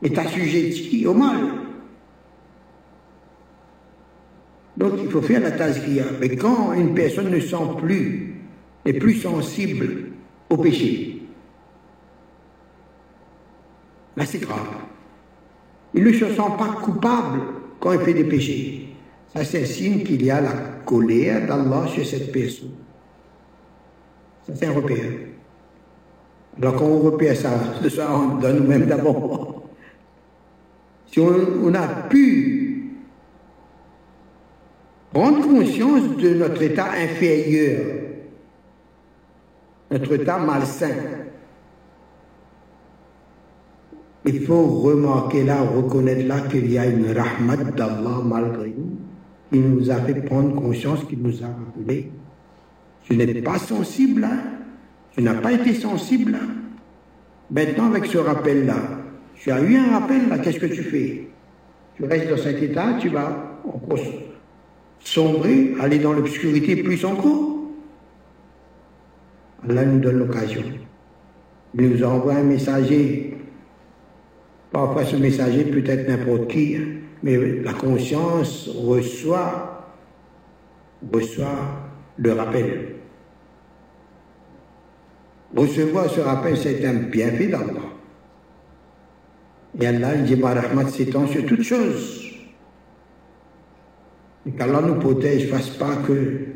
est assujetti au mal. Donc il faut faire la tazkiya. Mais quand une personne ne sent plus, est plus sensible au péché, là c'est grave. Il ne se sent pas coupable quand il fait des péchés. Ça, c'est un signe qu'il y a la colère d'Allah sur cette personne. Ça, c'est un repère. Alors, quand on repère ça, ça de nous-mêmes d'abord. Si on, a pu prendre conscience de notre état inférieur, notre état malsain, il faut remarquer là, reconnaître là qu'il y a une rahmat d'Allah malgré nous, qui nous a fait prendre conscience, qui nous a rappelé. Tu n'es pas sensible, hein? tu n'as pas été sensible. Hein? Maintenant, avec ce rappel-là, tu as eu un rappel, là, qu'est-ce que tu fais? Tu restes dans cet état, tu vas sombrer, aller dans l'obscurité plus encore. Allah nous donne l'occasion. Il nous envoie un messager. Parfois, ce messager peut être n'importe qui, hein, mais la conscience reçoit, reçoit le rappel. Recevoir ce rappel, c'est un bienfait d'Allah. Et Allah dit, ma rahmat s'étend sur toutes choses. Et qu'Allah nous protège, fasse pas que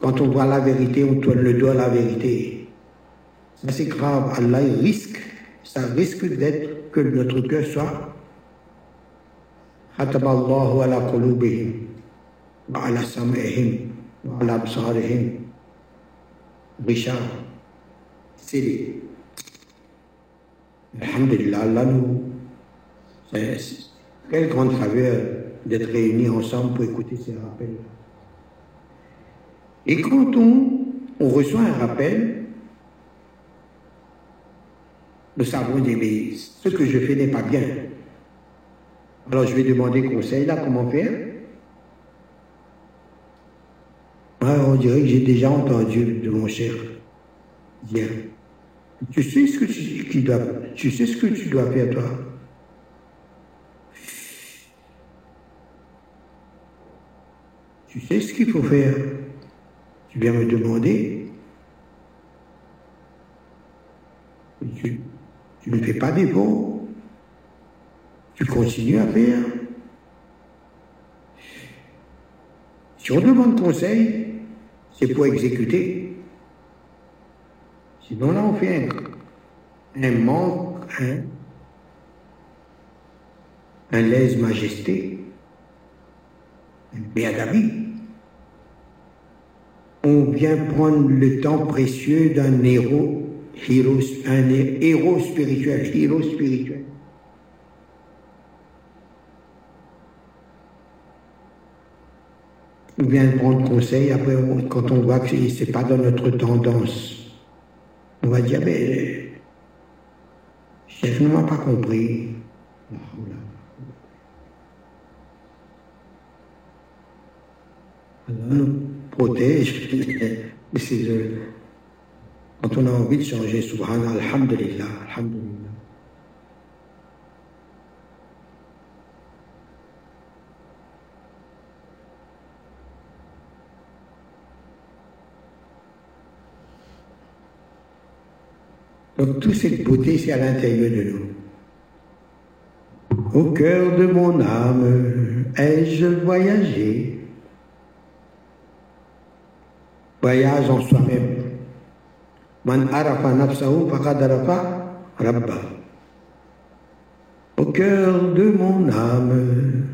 quand on voit la vérité, on tourne le dos à la vérité. Ça c'est grave. Allah risque, ça risque d'être que notre cœur soit ختم الله على قلوبهم وعلى سمعهم وعلى أبصارهم Richard, c'est Alhamdulillah, Allah nous. Quelle grande faveur d'être réunis ensemble pour écouter ces rappels. Et quand on, on reçoit un rappel, nous savons dire, mais ce que je fais n'est pas bien. Alors je vais demander conseil là, comment faire? On dirait que j'ai déjà entendu de mon cher dire Tu sais ce que tu, dois, tu sais ce que tu dois faire toi. Tu sais ce qu'il faut faire. Tu viens me demander. Tu, tu ne fais pas d'effort. Tu continues à faire. Si on demande conseil, c'est pour exécuter. Sinon, là, on fait un, manque, un, un lèse-majesté, un béadabi. On vient prendre le temps précieux d'un héros, héros, un héros spirituel, héros spirituel. on vient prendre conseil, après quand on voit que ce n'est pas dans notre tendance, on va dire, mais chef ne m'a pas compris. Allah nous protège. quand on a envie de changer, subhanallah, alhamdulillah, alhamdulillah. Donc toute cette beauté, c'est à l'intérieur de nous. Au cœur de mon âme, ai-je voyagé? Voyage en soi-même. Man arafa nafsahu faqad arafa rabba. Au cœur de mon âme,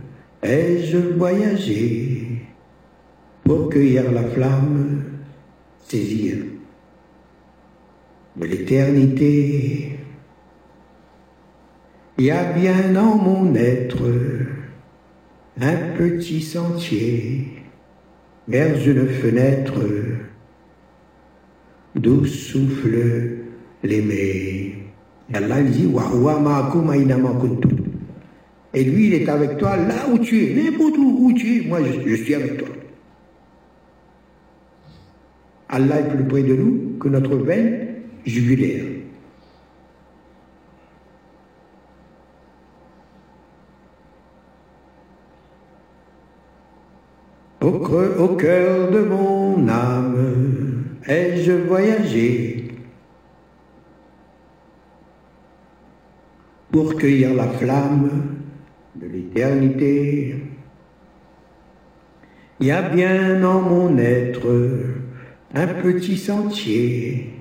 ai-je voyagé pour cueillir la flamme, saisir de l'éternité. Il y a bien dans mon être un petit sentier vers une fenêtre d'où souffle l'aimé. Allah dit Et lui, il est avec toi là où tu es, n'importe où, tu es. Moi, je, je suis avec toi. Allah est plus près de nous que notre veine jugulaire. Au, au cœur de mon âme ai-je voyagé pour cueillir la flamme de l'éternité? Il y a bien en mon être un petit sentier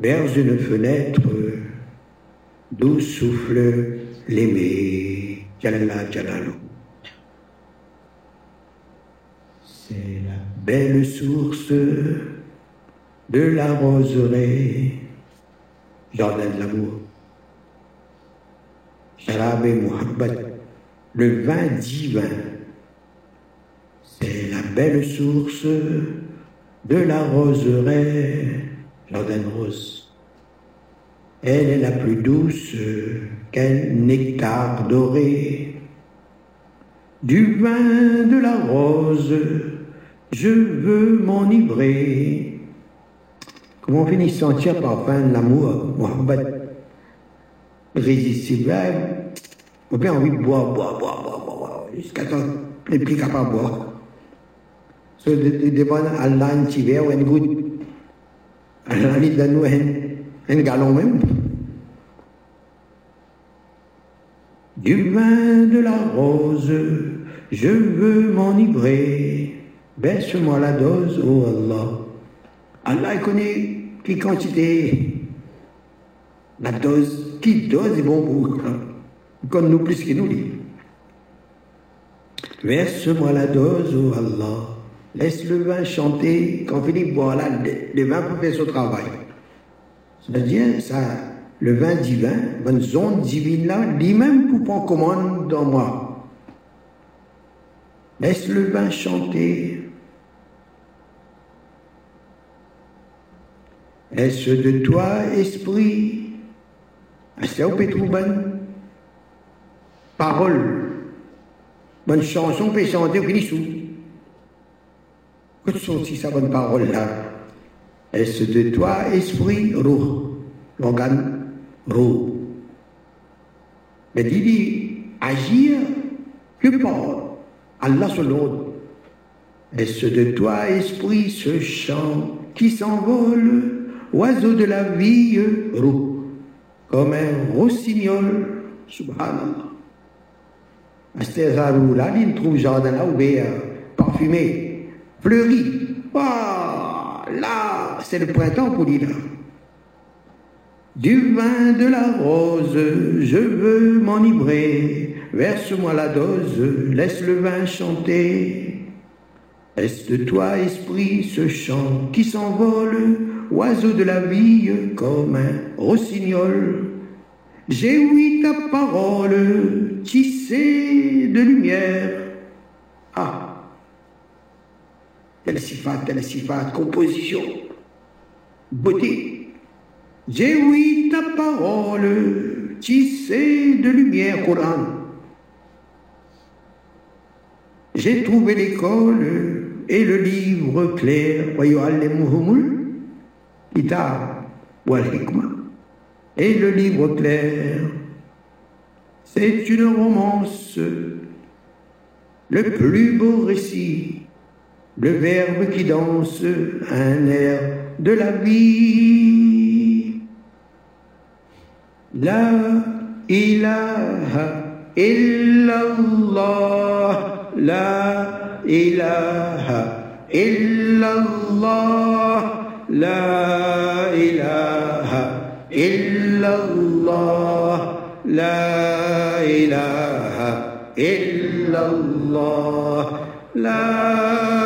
vers une fenêtre d'où souffle l'aimé. Jalala Jalalo. C'est la belle source de la roseraie, jardin de l'amour. Sharab et le vin divin, c'est la belle source de la roseraie, jardin rose. Elle est la plus douce qu'un nectar doré. Du vin de la rose, je veux m'enivrer. Comment on finit sentir parfum de l'amour, Mohammed Résistible. On a envie de boire, boire, boire, boire, boire, jusqu'à temps n'est plus capable de boire. Allah, un petit verre ou une goutte. Lui donne un, un galon même. Du vin de la rose, je veux m'enivrer. Baisse-moi la dose, oh Allah. Allah il connaît qui quantité. La dose, qui dose est bon pour Il connaît nous plus qu'il nous dit. Verse-moi la dose, oh Allah. Laisse le vin chanter. Quand Philippe boit là, le vin peut faire son travail. C'est-à-dire, ça, le vin divin, bonne zone divine là, lui-même pour prendre commande dans moi. Laisse le vin chanter. Est-ce de toi, esprit? Bonne parole? Bonne chanson peut chanter au. Que sont si sa bonne parole là Est-ce de toi, esprit, roux, l'organe roux. Mais dit, agir que par Allah sur l'autre. Est-ce de toi, esprit, ce chant qui s'envole. Oiseau de la vie, roux, comme un rossignol, subhanallah. Astézarou, là, il trouve jardin là, ouvert, parfumé, fleuri. Ah, là, c'est le printemps pour lui, là. Du vin de la rose, je veux m'enivrer. Verse-moi la dose, laisse le vin chanter. Est-ce de toi, esprit, ce chant qui s'envole oiseau de la vie comme un rossignol. J'ai ouï ta parole tissée de lumière. Ah, telle sifat, telle sifat, composition, beauté. J'ai ouï ta parole tissée de lumière, Coran. J'ai trouvé l'école et le livre clair, Kitab wal. Et le livre clair, c'est une romance, le plus beau récit, le Verbe qui danse un air de la vie. La ilaha illallah, la ilaha illallah, la ilaha illallah, la ilaha illallah, la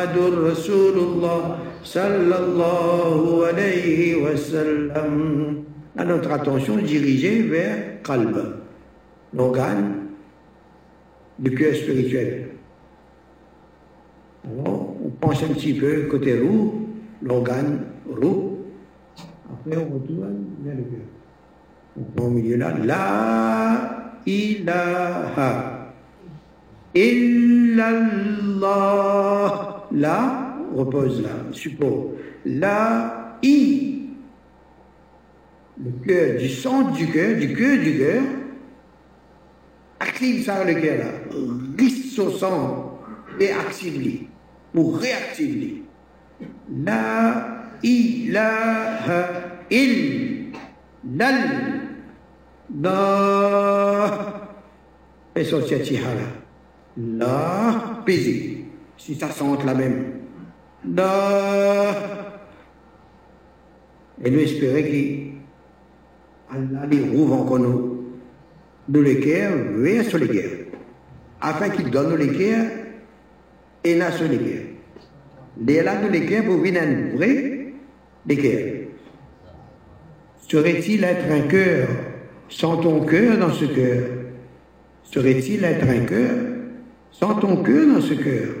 محمد رسول الله sallallahu alayhi wa sallam. À notre attention dirigée vers Qalb, l'organe du cœur spirituel. Alors, on pense un petit peu côté roux, l'organe roux. Après, on retourne vers le cœur. Au milieu là, là, ilaha illallah. La, repose là, suppose. La, i. Le cœur, du centre du cœur, du cœur du cœur. Active ça le cœur là. Au centre et active-le. Ou réactive-le. La ilaha illallah. Et ça, c'est La, baiser. Si ça sente la même. Et nous espérons qu'Allah les rouvre encore nous, les cœurs vers sur cœurs, afin qu'il donne cœurs et n'a sur. Les là, les cœurs pour venir nous vrai, cœurs. Serait-il être un cœur sans ton cœur dans ce cœur? Serait-il être un cœur sans ton cœur dans ce cœur?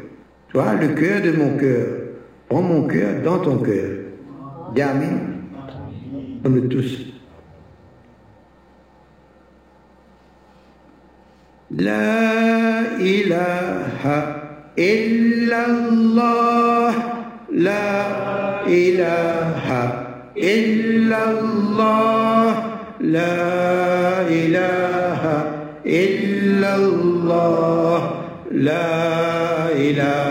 Toi le cœur de mon cœur. Prends mon cœur dans ton cœur. Dis Amen. Comme tous. La ilaha illallah. La ilaha illallah. La ilaha illallah. La ilaha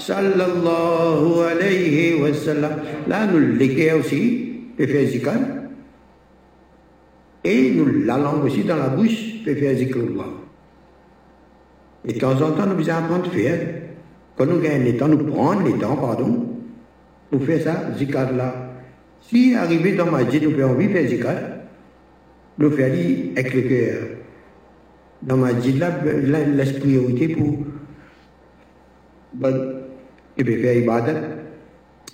sallallahu alayhi wa sallam. Là, nous l'écrivons aussi, Et nous l'allons aussi dans la bouche, Et de temps en temps, nous vous apprenons de faire. Quand nous gagnons les temps, nous prenons les temps, pardon, pour faire ça, Zikr là. Si arrivé dans ma vie, nous faisons envie de faire nous faisons avec le cœur. Dans ma vie, là, laisse priorité pour. Ben, et puis faire ibadat.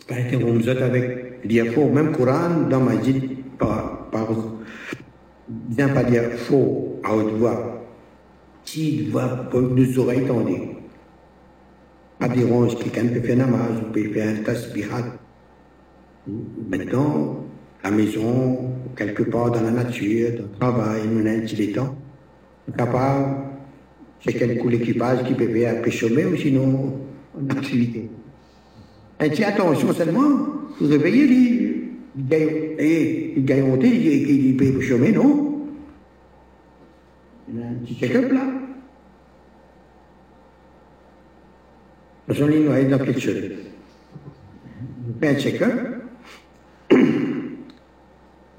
Par exemple, avec dire faux, même Coran, dans ma vie, par, par, bien pas dire faux à haute voix, si voix, nos oreilles tendues. Pas dérange, quelqu'un peut faire namaz, ou peut faire un tasbihat. Maintenant, la maison, quelque part dans la nature, dans le travail, nous avons un petit temps. Capable, c'est quel coup l'équipage qui peut faire un peu chômer ou sinon en activité. Et tiens, attention seulement, vous réveillez, il gagne, il gagne, il peut chômer, non Il y a un petit check-up là. Nous sommes noyés dans quelque chose. On fait un check-up.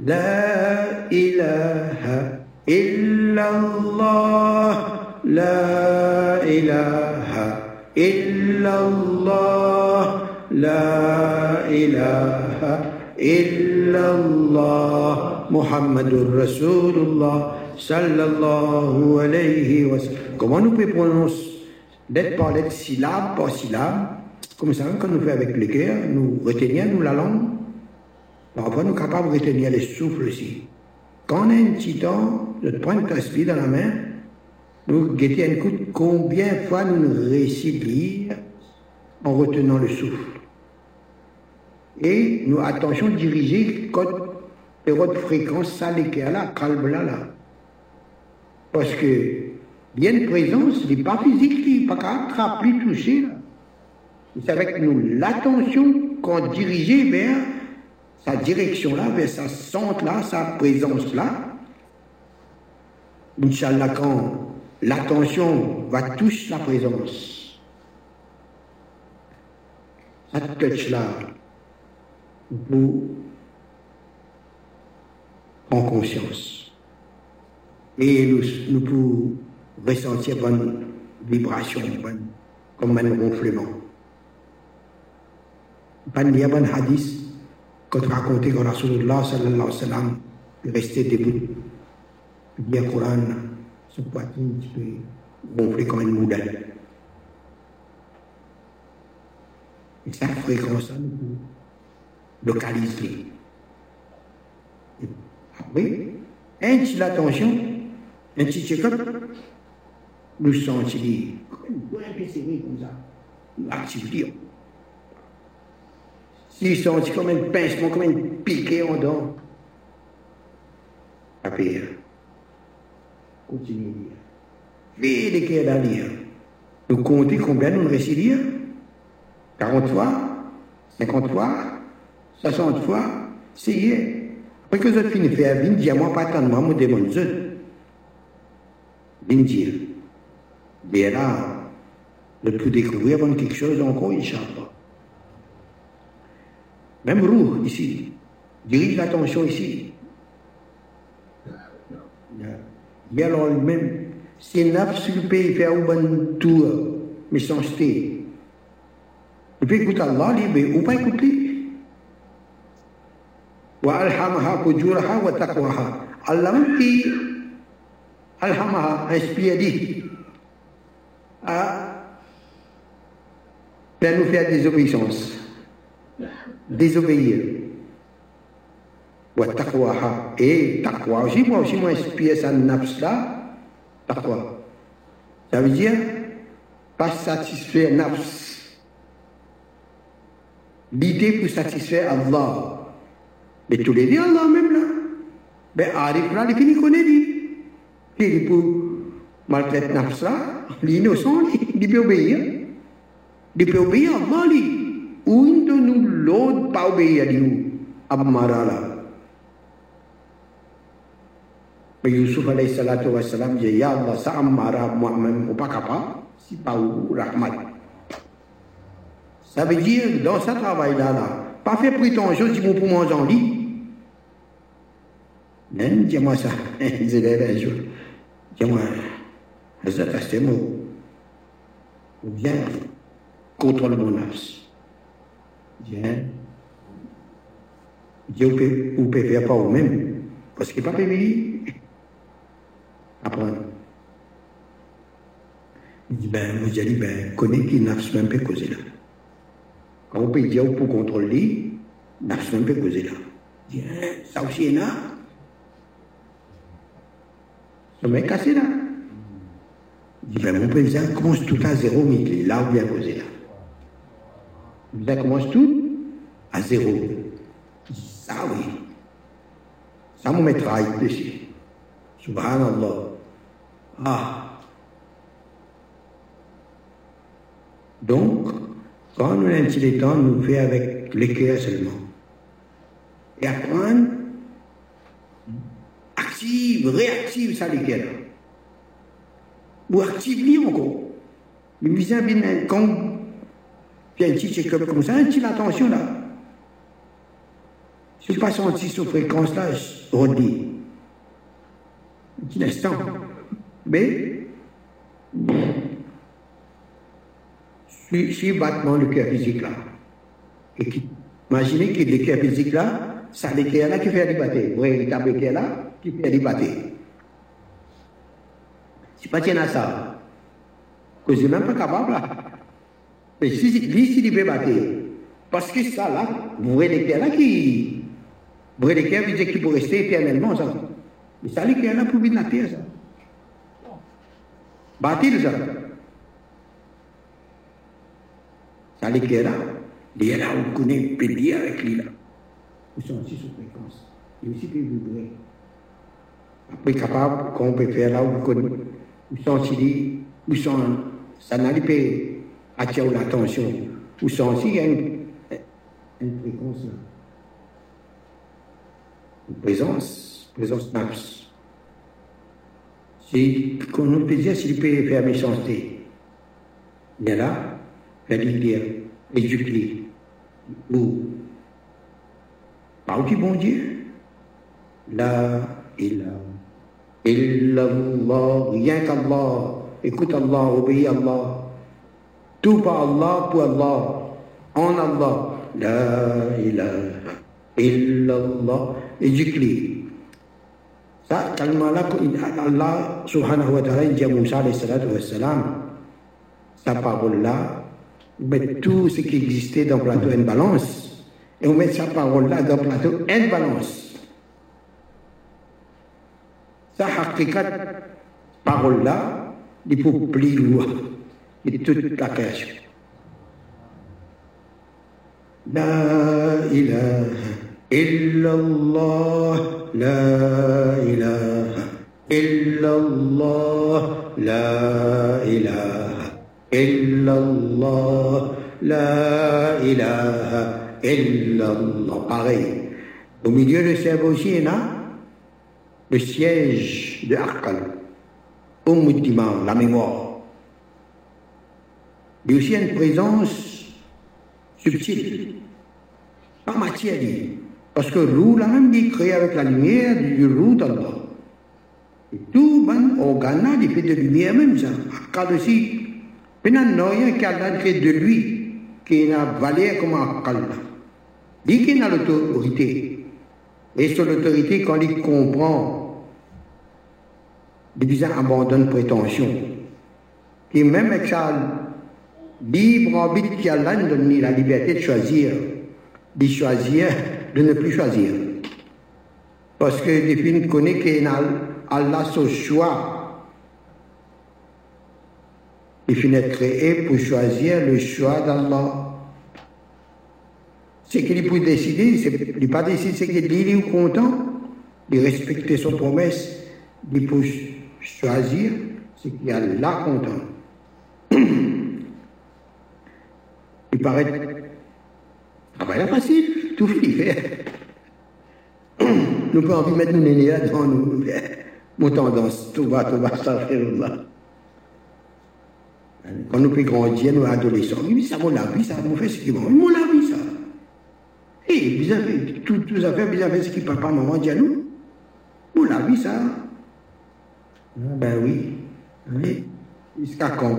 لا إله إلا الله لا إله إلا الله لا إله إلا الله محمد رسول الله صلى الله عليه وسلم Comment nous pouvons prononcer lettre par lettre, syllabe par syllabe Comme ça, quand nous faisons avec le cœur, nous retenons nous la langue Parfois, nous sommes capables de retenir les souffles aussi. Quand on a un petit temps de prendre ta dans la main, nous guettons un coup combien de fois nous nous réussissons en retenant le souffle. Et nous, attention, diriger quand les hautes fréquences, là, là. Parce que, bien de présence, n'est pas physique, qui pas qu'à plus toucher. C'est avec nous l'attention qu'on dirige vers sa direction là, vers sa centre là, sa présence là. Inch'Allah, quand l'attention va toucher la présence, ça touche là, vous en conscience. Et nous, nous pouvons ressentir bonne vibration, bonne, comme un ronflement. Il y a bon hadith, quand raconté que Rasulullah sallallahu alayhi wa sallam restait debout, bien Coran, son poitrine qui peut gonfler comme une moudelle. Et ça, fréquence, nous pouvons localisées. Ah oui, ainsi l'attention, ainsi c'est comme nous sommes ici, comme ça. Ils sont comme un pincement, comme un piquet en dents. À pire. Continuez. Vide qu'elle lire. Nous comptons combien nous récidions 43 53 60 fois, c'est après que je finis de faire, dis à moi, pas de moi, je demande, viens dire, bien là, je peux découvrir quelque chose encore, Inch'Allah. Même roue, ici, dirige l'attention ici. Il a alors même, c'est nafs qui peut faire un bon tour, mais jeter. Il peut écouter Allah, mais ou pas écouter. وألهمها فجورها وتقواها علمتي ألهمها inspiré à faire nous faire des obéissances désobéir وتقواها et taqwa aussi moi aussi moi inspiré ça nafs là taqwa ça veut dire pas satisfaire nafs l'idée pour satisfaire Allah Mais tu l'as dit Allah même là. Ben Arif là, il connaît dit. Il maltraiter nafs là, l'innocent, il peut obéir. Il peut obéir à lui. Ou de nous l'autre pas obéir à là. Mais Yusuf alayhi salatu wa salam dit Ya Allah, ça moi-même, pas capable, si pas Rahmat. Ça veut dire, dans ce travail-là, là, pas fait prétention si pour manger en. Non, dis-moi ça. Je l'ai un jour. Dis-moi, Hazrat Astemo, ou bien contrôle mon nafs. Bien. Dieu peut, ou peut faire pas vous-même. Parce qu'il n'est pas permis. Apprendre. Il dit, ben, vous dit, ben, connais qui nafs même peut causer là. Quand on peut dire pour contrôler, nafs même peut causer là. Bien, ça aussi est là. Ça m'a cassé là. Il dit, ben, mon président commence tout à zéro, mais il est là où il a posé là. Ça commence tout à zéro. Ça oui. Ça me mettra dessus. Subhanallah. Ah. Donc, quand le temps, nous fait avec le seulement. Et apprendre, active, réactive ça le cœur. Ou active encore. Mais bien, quand il y a un petit check-up comme ça, un petit attention là. Je passe senti cette fréquence là, je redis. Un petit instant. Mais, si, si battement le cœur physique là, et qui, imaginez que le cœur physique là, ça le cœur là qui fait débattre. Oui, il tape le cœur là, qui fait débattre. Si pas tiens à ça, que je même pas capable là. Mais si, lui, s'il peut battre, parce que ça là, vous voyez le cœur là qui, vous voyez le cœur veut dire qu'il peut rester éternellement ça. Mais ça, le cœur là pour vivre la terre ça. Bâtir ça. Ça, le cœur là, il est là, on connaît, dire avec lui là. Ils sont aussi sous fréquence. Et aussi peut vibrer. Après, capable, qu'on peut faire là, connaît. Ils sont aussi, ils sont, ça pas attirer l'attention. Ou sont aussi, y a une, une fréquence là. Une présence, présence naps. C'est qu'on peut dire s'il peut faire méchanceté. Il est là, faire l'idée, éduquer, ou par qui bon Dieu? La إلا الله ياك الله إكوت الله وبي الله. توبا الله بو الله أن الله لا إله إلا الله إجكلي تا الملك الله سبحانه وتعالى جاء موسى عليه الصلاة والسلام تقول الله بتو سكي إكزيستي دون بلاتو إن balance. Et on met sa parole là dans le plateau, elle balance. Sa hakikat, parole-là, il faut plus loin de toute la création. La ilaha illallah, la ilaha illallah, la ilaha illallah, la ilaha illallah. Pareil. Au milieu de ce aussi, là, le siège de Arkal, au la mémoire. A aussi une présence subtile, pas matière. Parce que l'eau, la même dit créé avec la lumière du roux d'Allah. Et tout bon organe il fait de lumière même ça. Arkal aussi, il n'y a rien qui a créé de lui, qui n'a valeur comme Arkal. Il dit qu'il a l'autorité. Et sur l'autorité, quand il comprend, il abandonne prétention. Et même sa libre arbitre qui a donné la liberté de choisir, de choisir, de ne plus choisir. Parce que les films connaissent qu'Allah son choix. Il finit créé pour choisir le choix d'Allah. C'est qu'il peut décider, il pas décidé, c'est qu'il est content de respecter son promesse, il peut choisir ce qu'il a là content. il paraît. Ah ben facile, tout fait. nous pouvons envie de mettre nos là devant nous. Mon tendance, tout va, tout va, ça fait là. Quand nous plus grandir, nous adolescents, oui, ça m'a la vie, ça m'a fait ce qu'il m'a. Mon la vie, ça. Et vous avez tout, fait, vous avez ce que papa, maman dit à nous. Vous l'avez ça. Ben oui. Oui. Jusqu'à quand?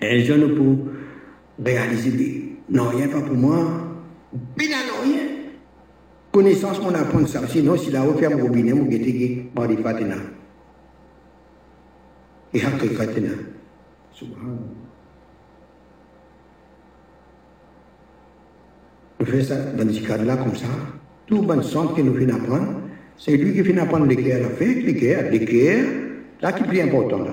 Et je ne peux réaliser non, rien pas pour moi. Bien non, rien. Connaissance, on apprend ça. Sinon, si la referme robinet, mon guetté, par des fatina. Et hakikatina. Subhanallah. On fait ça dans ce cadre-là comme ça. Tout bon centre que nous finissons apprendre, c'est lui qui finit apprendre l'équerre à faire, l'équerre, l'équerre, là qui est plus important là.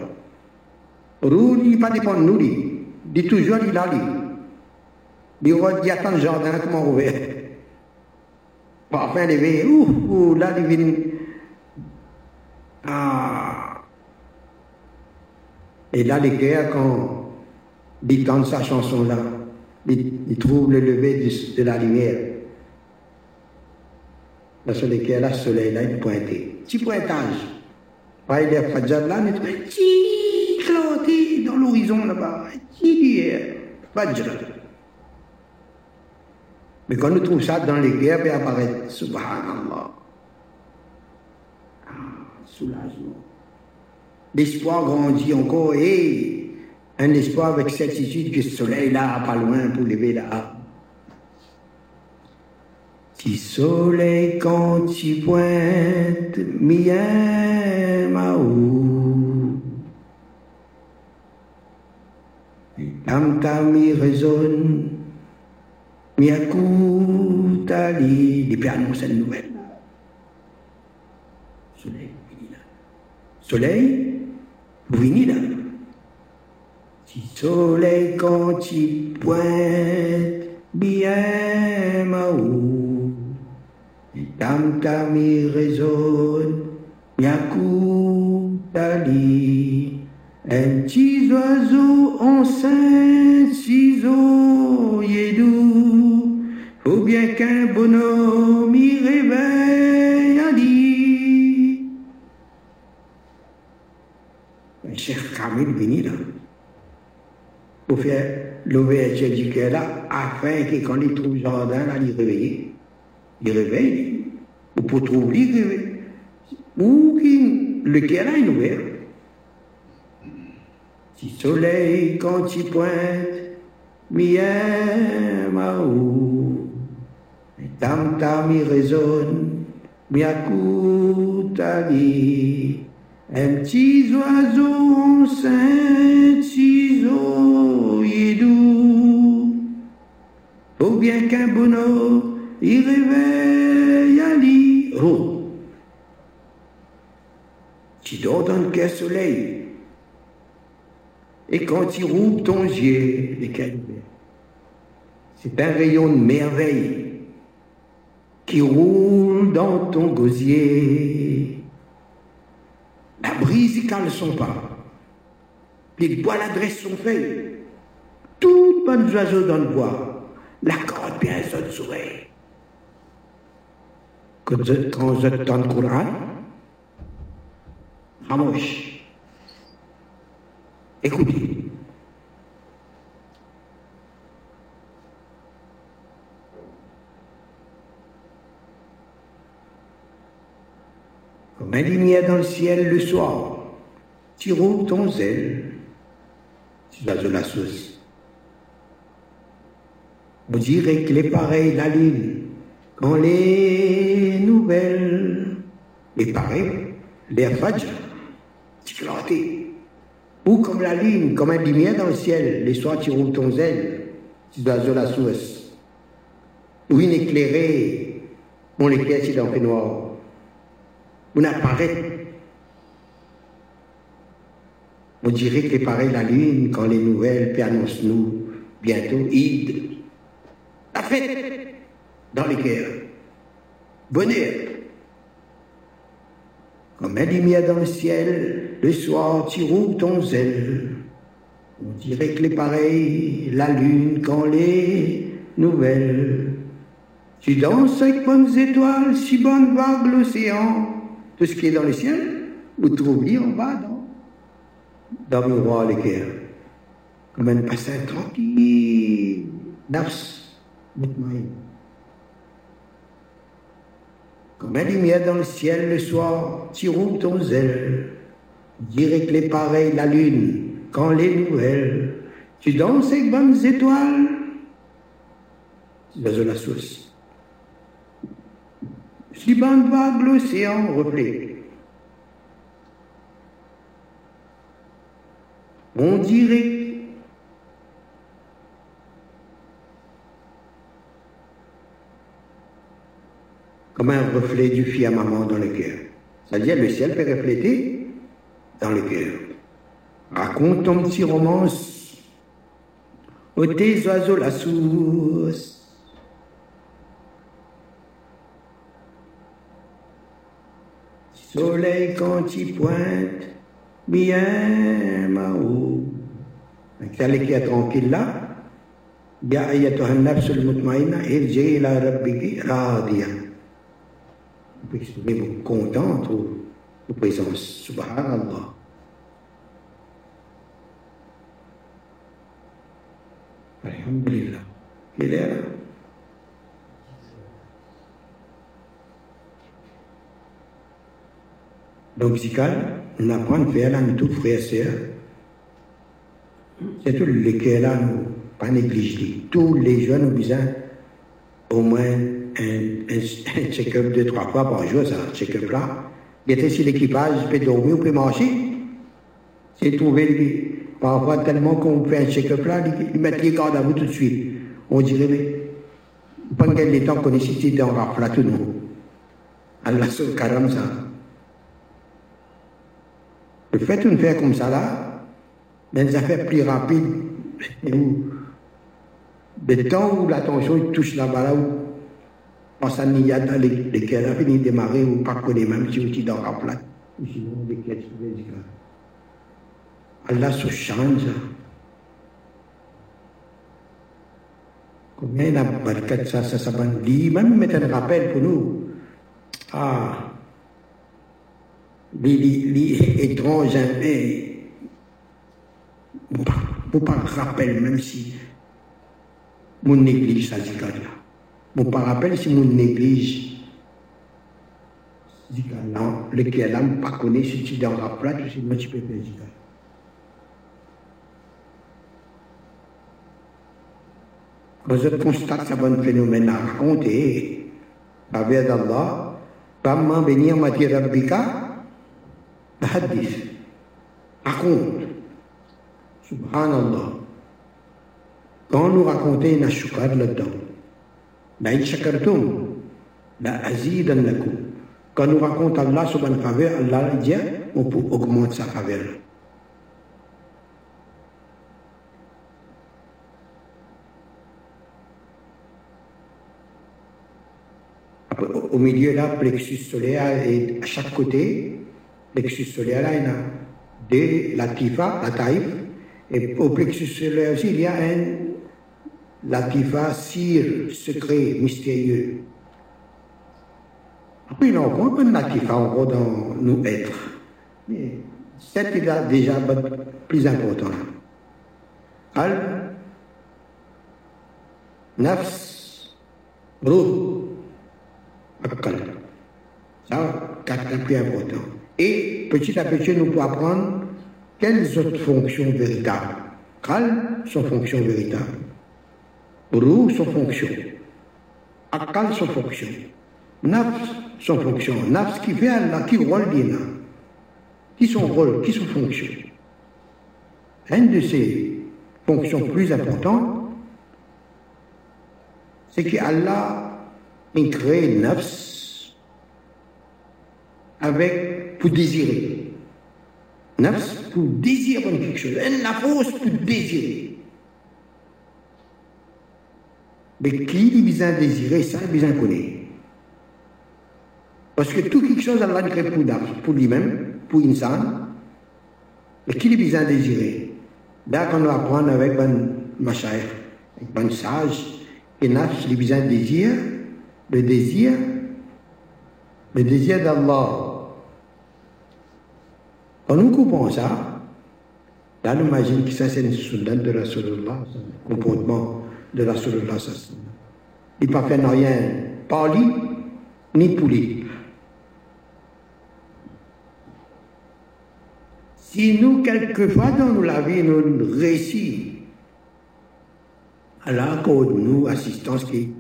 Il pas dépend de nous, il dit toujours, il a lui. Il y a tant de jardin comment ouvert. Enfin, il est ouh, ouh, là, il vient. Ah. Et là, l'équerre, quand il tente sa chanson-là, il, trouve le lever de la lumière. Dans ce lequel le soleil là, il. Petit pointage. Pas il est Fajr là, mais petit dans l'horizon là-bas. Petit Fajr. Mais quand nous trouvons ça dans les guerres, il apparaît Subhanallah. Ah, soulagement. L'espoir grandit encore et un espoir avec certitude que le soleil là, pas loin pour lever là. Si soleil quand tu pointes, mien maou. Tam tam mi résonne, mi il peut annoncer une nouvelle. Soleil, vini là. Soleil, vini Si soleil quand il pointe, bien maou, tam tam il résonne, yakou tali, un petit oiseau enceinte, ciseaux, yedou, faut bien qu'un bonhomme y réveille un lit. Cheikh Kamil Bini là pour faire l'ouverture du cœur là, afin que quand il trouve jardin, là, il réveille. Il réveille, ou pour trouver, il. Ou le cœur là est ouvert. Si soleil quand il pointe, mien maou, tam tam il résonne, tali, Un petit oiseau enceinte, ciseaux et doux. Faut bien qu'un bonheur y réveille à l'iro. Tu dors dans le soleil. Et quand il roule ton yeux, les c'est un rayon de merveille qui roule dans ton gosier. La brise cale son pas. Les bois l'adresse son feuille. Toutes bonnes oiseaux dans le bois. La corde bien sonne sourit. Quand je dans le Coran, Ramouche. Écoutez. Un lumière dans le ciel le soir, tu roules ton zèle, tu vas de la sauce. On dirait que les pareils la lune, quand les nouvelles, les pareils, les fadj, tu Ou comme la lune, comme un lumière dans le ciel, les soirs tu roules ton zèle, tu vas de la sauce. Ou inéclairé, on l'éclaire dans le noir on apparaît. On dirait que pareil la lune quand les nouvelles puis annoncent-nous bientôt Id. La fête dans les cœurs. Bonheur. Comme un lumière dans le ciel, le soir tu roules ton zèle. On dirait que les pareils, la lune quand les nouvelles. Tu danses avec bonnes étoiles, si bonne vague l'océan tout ce qui est dans le ciel, vous trouvez en bas dans, dans le roi les cœurs. Comme un passage tranquille, nafs, Comme une lumière dans le ciel le soir, tu roules ton zèle. Que les pareils, la lune, quand les nouvelles, tu danses avec bonnes étoiles. C'est la source. Si bande vague l'océan reflet. On dirait comme un reflet du maman dans le cœur. C'est-à-dire le ciel peut refléter dans le cœur. Raconte ton petit romance. Au tes oiseaux la source. soleil quand il pointe, bien ma-haut. خليك يا tranquille là. يا أيتها النفس المطمئنة ارجعي إلى ربك راضية. Vous pouvez exprimer contente aux présence. Subhanallah. Alhamdulillah. Il est là. musical, on apprend à faire là, nous tous frères et sœurs. C'est tout lesquels là, nous, pas négliger. Tous les jeunes ont besoin au moins un, check-up deux, trois fois par jour, ça, check-up là. Il était sur l'équipage, peut dormir, il peut marcher. C'est trouvé, parfois tellement qu'on fait un check-up là, ils mettent les gardes à vous tout de suite. On dirait, mais, pendant quel temps qu'on est ici dans la tout nous. Allah se carame ça. Le fait une faire comme ça là, dans des affaires plus rapides, le temps où l'attention touche là-bas là, on a dans les, lesquels de démarrer, ou pas connaît même si on est dans la plate, Allah se change. Combien la ça, ça, ça, ça, même mettre un rappel pour nous. Ah, les étranges mais vous pas rappel même si mon néglige ça là. Pas rappel si mon néglige dit non lequel là pas connaît si tu dans la plate sinon tu peux faire je constate ce bon phénomène à raconter, pas m'en venir hadith, raconte, subhanallah, quand nous racontons une shukar là-dedans, la shakartum, la azidannakum, quand nous racontons Allah sur une faveur, Allah dit, on peut augmenter sa faveur. Au milieu là, plexus solaire et à chaque côté, plexus solaire il y a deux, la tifa, la taïf, et au plexus solaire aussi, il y a un latifa, cire, secret, mystérieux. Après, il y a encore un latifa encore dans nous être. Mais c'est déjà plus important. Al, nafs, ruh, akal. Ça, quatre plus important. Et petit à petit, nous pouvons apprendre quelles autres fonctions véritables. Kal, son fonction véritable. Rou, son fonction. Akal, son fonction. Nafs, son fonction. Nafs qui fait Allah, qui rôle bien Qui son rôle, qui son fonction. Une de ces fonctions plus importantes, c'est qu'Allah a créé nafs avec, pour désirer. Nafs pour désirer quelque chose. Un nafs pour désirer. Mais qui il besoin désirer, ça, il besoin connaître. Parce que tout quelque chose, Allah crée pour, pour lui-même, pour l'insan. Mais qui il besoin désirer? Là, quand on apprend avec un machaïr, un sage, et nafs, il besoin désir, le désir, le désir d'Allah. Quand nous coupons ça, là, on imagine que ça, c'est une sunna de Rasulullah, comportement de Rasulullah. Il ne fait rien par lui, ni pour lui. Si nous, quelquefois dans la vie, nous réussissons à accorde nous assistance qui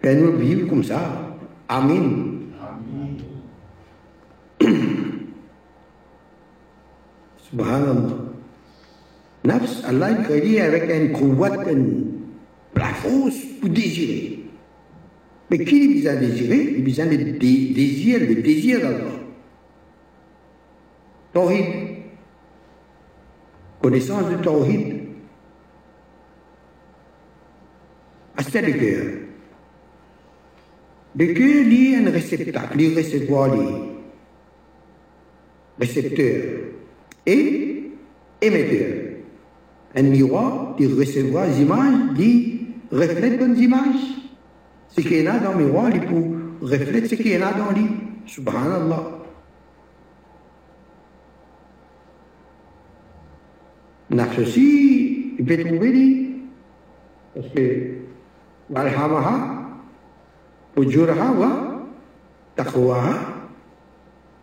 fait nous vivre comme ça. Amen. Subhanallah. Nafs, Allah créé avec un kouwat, la force pour désirer. Mais qui a besoin de désirer? Il a besoin de désir, le désir d'Allah. Tawhid. Connaissance de Tawhid. C'est le cœur. Le cœur un réceptacle, il recevoir les récepteur et émetteur. Un miroir, il recevoir les images, il reflète les images. Ce qui est là dans le miroir, il peut refléter ce qui est là dans lui. Subhanallah. Nafs aussi, il peut trouver lui. Parce que, walhamaha, ujuraha wa taqwaha,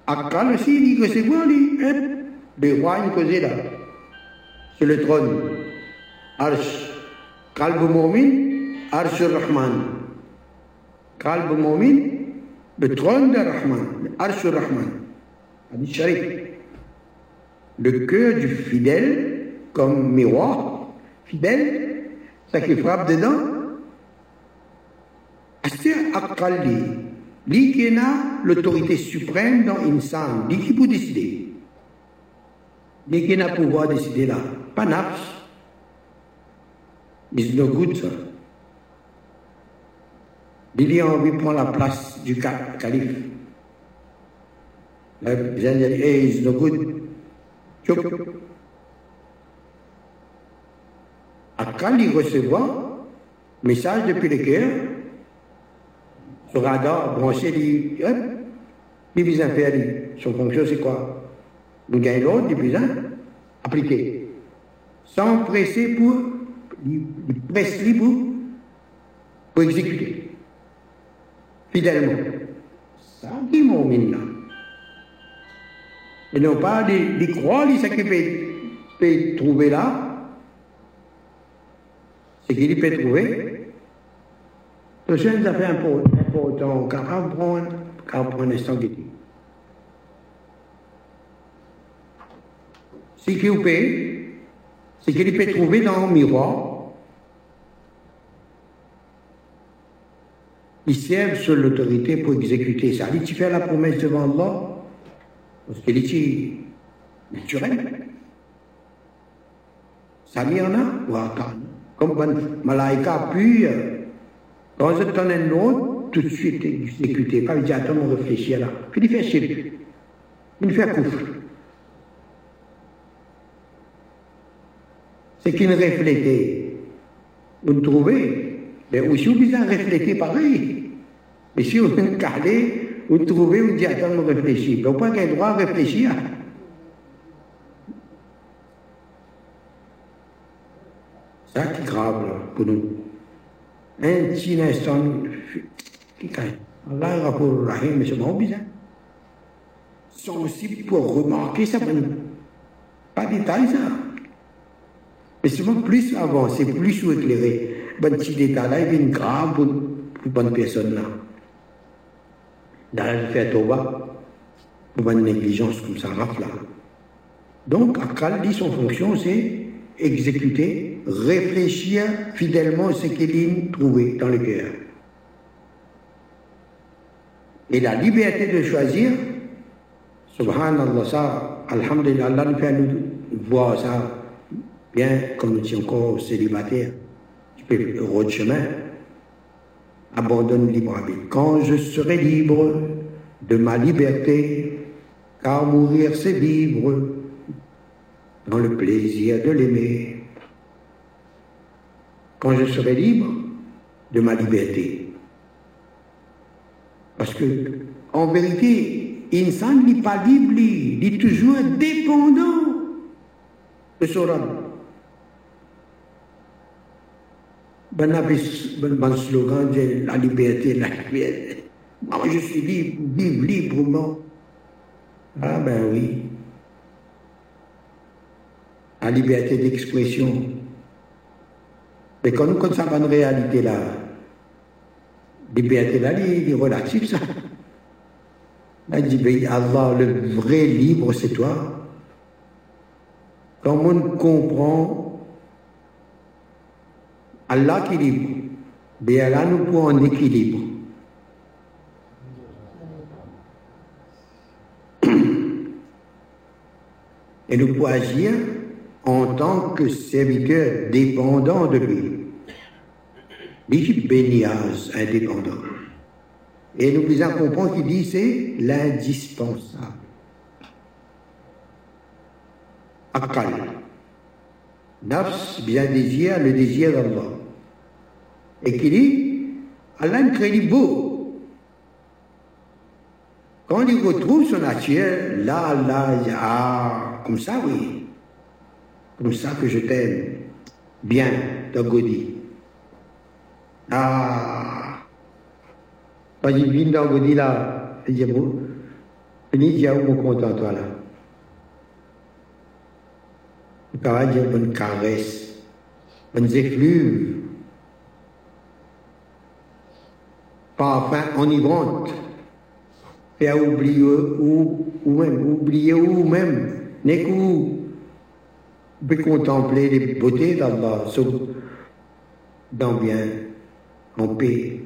akal aussi, il recevoir lui. Le roi, il causait là, sur le trône. Arsh, qalb mu'min, arsh rahman. Qalb mu'min, le trône de Rahman, arsh rahman. Hadith Sharif. Le cœur du fidèle, comme miroir, fidèle, ça qui frappe dedans, c'est Akali, qui a l'autorité suprême dans l'insan, lui qui peut décider. Lui qui n'a pouvoir décider là, pas nafs. It's no good, ça. Envie de prendre la place du calife. Bien dit, hey, it's no good. Chop. Quand il recevoir message depuis le cœur, le radar branché, il hop, il son fonction, c'est quoi? Nous gagnons l'autre, il besoin appliquer. Sans presser pour, il presse pour, pour exécuter. Fidèlement. Ça dit mon là. Et non pas de, croire ce qu'il peut, trouver là, ce qu'il peut trouver. Le seul affaire important, quand on prend, quand on prend un instant Ce qu'il peut, ce qu'il peut trouver dans le miroir, ils servent sur l'autorité pour exécuter ça. Il tu fais la promesse devant Allah, parce qu'elle est naturelle. Ça y en a, ou attendre. Comme quand Malaïka puis, quand je donne un autre, tout de suite exécuté. Pas il dit, attends, on réfléchit là. Il fait chier. Il fait couvre. C'est qu'il reflétait? Vous trouvez? Mais aussi, vous besoin refléter pareil. Mais si vous calez, vous trouvez, vous dites, attends, on réfléchit. Mais au point qu'il droit à réfléchir? C'est ça qui est grave là, pour nous. Un petit instant, qui Allah Rapport Rahim, mais c'est bon bizarre. Aussi pour remarquer ça, pas détail ça. Mais souvent plus avancé, plus sous éclairé. Ben, petit détail là, il est grave pour, pour bonne personne là. Dans le fait Toba, pour bonne négligence comme ça, là. Donc, Akal dit son fonction, c'est exécuter, réfléchir fidèlement ce qu'il a trouvé dans le cœur. Et la liberté de choisir, subhanallah, ça, alhamdulillah, Allah nous fait nous voir ça bien comme nous encore célibataires. Tu peux le road chemin, abandonne libre arbitre. Quand je serai libre de ma liberté, car mourir c'est vivre dans le plaisir de l'aimer. Quand je serai libre de ma liberté. Parce que, en vérité, insan n'est pas libre, il est toujours dépendant de son rôle. Ben avait bon slogan la liberté, la liberté. Moi, je suis libre, vive librement. Ah ben oui. La liberté d'expression. Mais quand nous constatons une réalité là, liberté là, il est relatif ça. Là, il dit, ben, Allah, le vrai libre, c'est toi. Quand on comprend Allah qui est libre, mais Allah nous pour en équilibre. Et nous pouvons agir en tant que serviteur dépendant de lui. Béniaz indépendant. Et nous pouvons comprendre qu'il dit c'est l'indispensable. Akal. Nafs, bien désir, le désir d'Allah. Et qui dit, Allah beau. Quand il retrouve son nature, là, dit, ah, comme ça, oui. Comme ça que je t'aime. Bien, Dagodi. Ah. Quand il vient Dagodi là, il dit, bon, il dit, où content toi là. Il dire bonne caresse, bonne effluves. Parfum enivrante. Faire oublier ou, même, oublier ou même, n'est que contempler les beautés d'Allah, dans bien, en paix.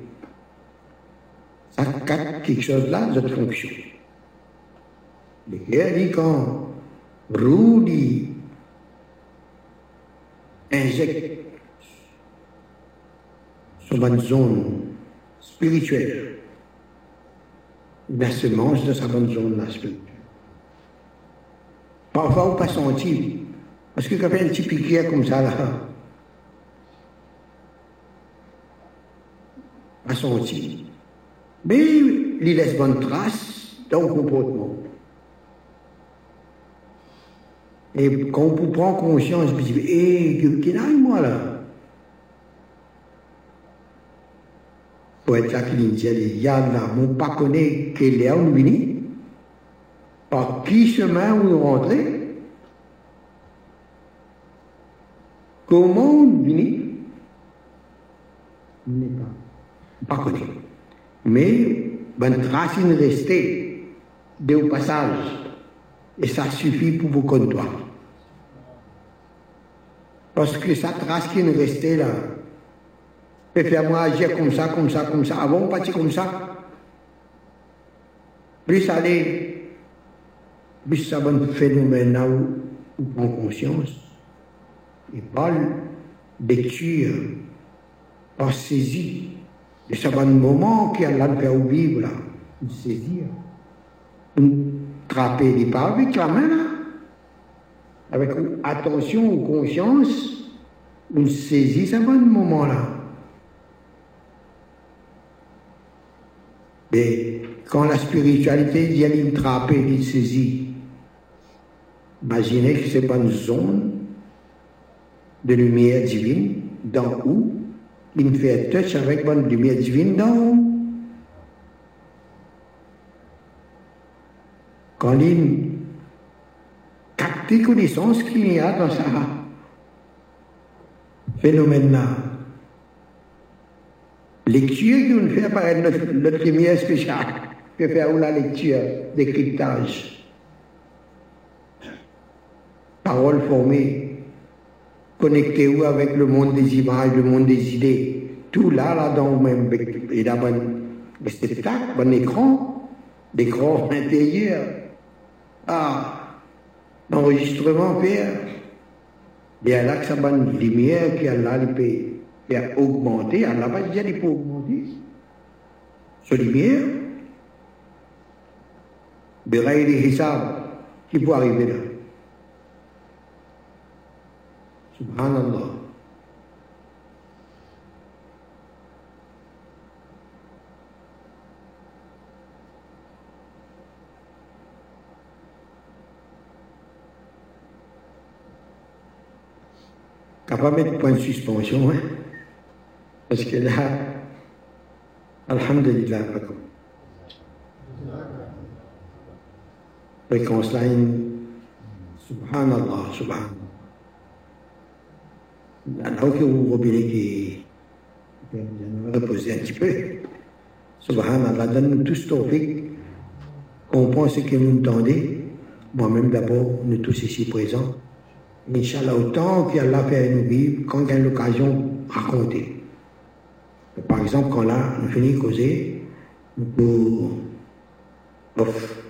Ça capte quelque chose là, notre fonction. Mais dit quand Rouli injecte sur une zone spirituelle, la semence de sa bonne zone là spirituelle. Parfois, on pas senti, parce que quand il y a un petit piquet comme ça là, pas senti. Mais il laisse bonne trace dans le comportement. Et quand on prend conscience, je me dis, hé, n'a moi là? Pour être là qui dit, il y a là, mon pas connaît quel est où venu, par qui chemin où nous rentrer, comment on venu, n'est pas, pas connu. Mais, ben trace restée de au passage, et ça suffit pour vous connaître. Parce que sa trace qui nous restait là, peut faire moi agir comme ça, comme ça, comme ça. Avant, on partit comme ça. Plus aller, plus ça va phénomène là où on prend conscience. Et parle lecture, par saisie. Et ça va un moment qui a de faire vivre là, une saisir. Trapper les pas avec la main là avec attention ou conscience, une saisit ça va un moment là. Mais quand la spiritualité vient trapper, une saisit, imaginez que c'est pas une zone de lumière divine d'en haut, il fait touch avec une lumière divine d'en haut. Quand il capte connaissance qu'il y a dans ce phénomène-là, lecture qu'on fait apparaître notre, notre lumière spéciale, que faire la lecture, décryptage, parole formée, connecté ou avec le monde des images, le monde des idées, tout là, là, dans même, et là, un spectacle, un écran, l'écran intérieur. Ah, l'enregistrement, y a là que ça une lumière qui a là, peut, et à augmenter. Allah va dire il faut augmenter ce lumière des Hisab qui peut arriver là. Subhanallah. Capable de point de suspension, hein? Parce que là, Alhamdulillah, fréquence là, Subhanallah, Subhanallah. Alors que vous robinet qui reposer un petit peu. Subhanallah, donne-nous tous tawfiq, comprend ce que vous entendez. Moi-même d'abord, nous tous ici présents. Inch'Allah, autant qu'Allah fait nous vivre, quand il y a l'occasion, raconter. Par exemple, quand là, nous finissons de causer, nous off.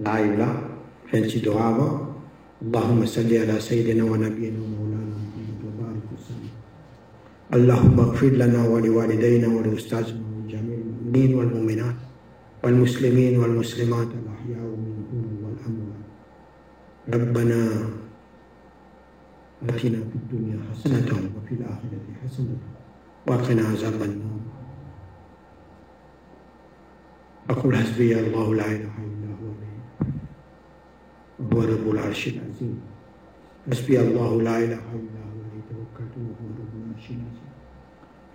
Live là, fin de avant. اللهم صل على سيدنا ونبينا ومولانا محمد وبارك وسلم اللهم اغفر لنا ولوالدينا ولأستاذنا ولجميع المؤمنين والمؤمنات والمسلمين والمسلمات الأحياء منهم والأموات ربنا آتنا في الدنيا حسنة وفي الآخرة حسنة. وقنا عذاب النار. أقول حسبي الله لا إله إلا هو. وهو رب العرش العظيم. حسبي الله لا إله إلا هو. عليه توكلت وهو رب العرش العظيم.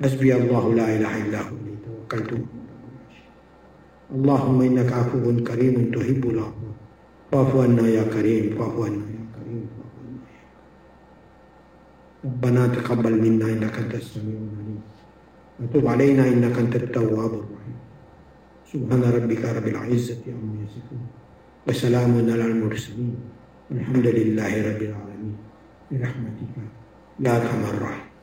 حسبي الله لا إله إلا هو. عليه توكلت وهو العرش اللهم إنك عفو كريم تحب العفو. فاعف عنا يا كريم. فاعف عنا يا كريم فاعف عنا يا ربنا تقبل منا إنك أنت السميع العليم. وتب علينا إنك أنت التواب الرحيم. سبحان ربك رب العزة عما يصفون. وسلام على المرسلين. والحمد لله رب العالمين. برحمتك يا ارحم الراحمين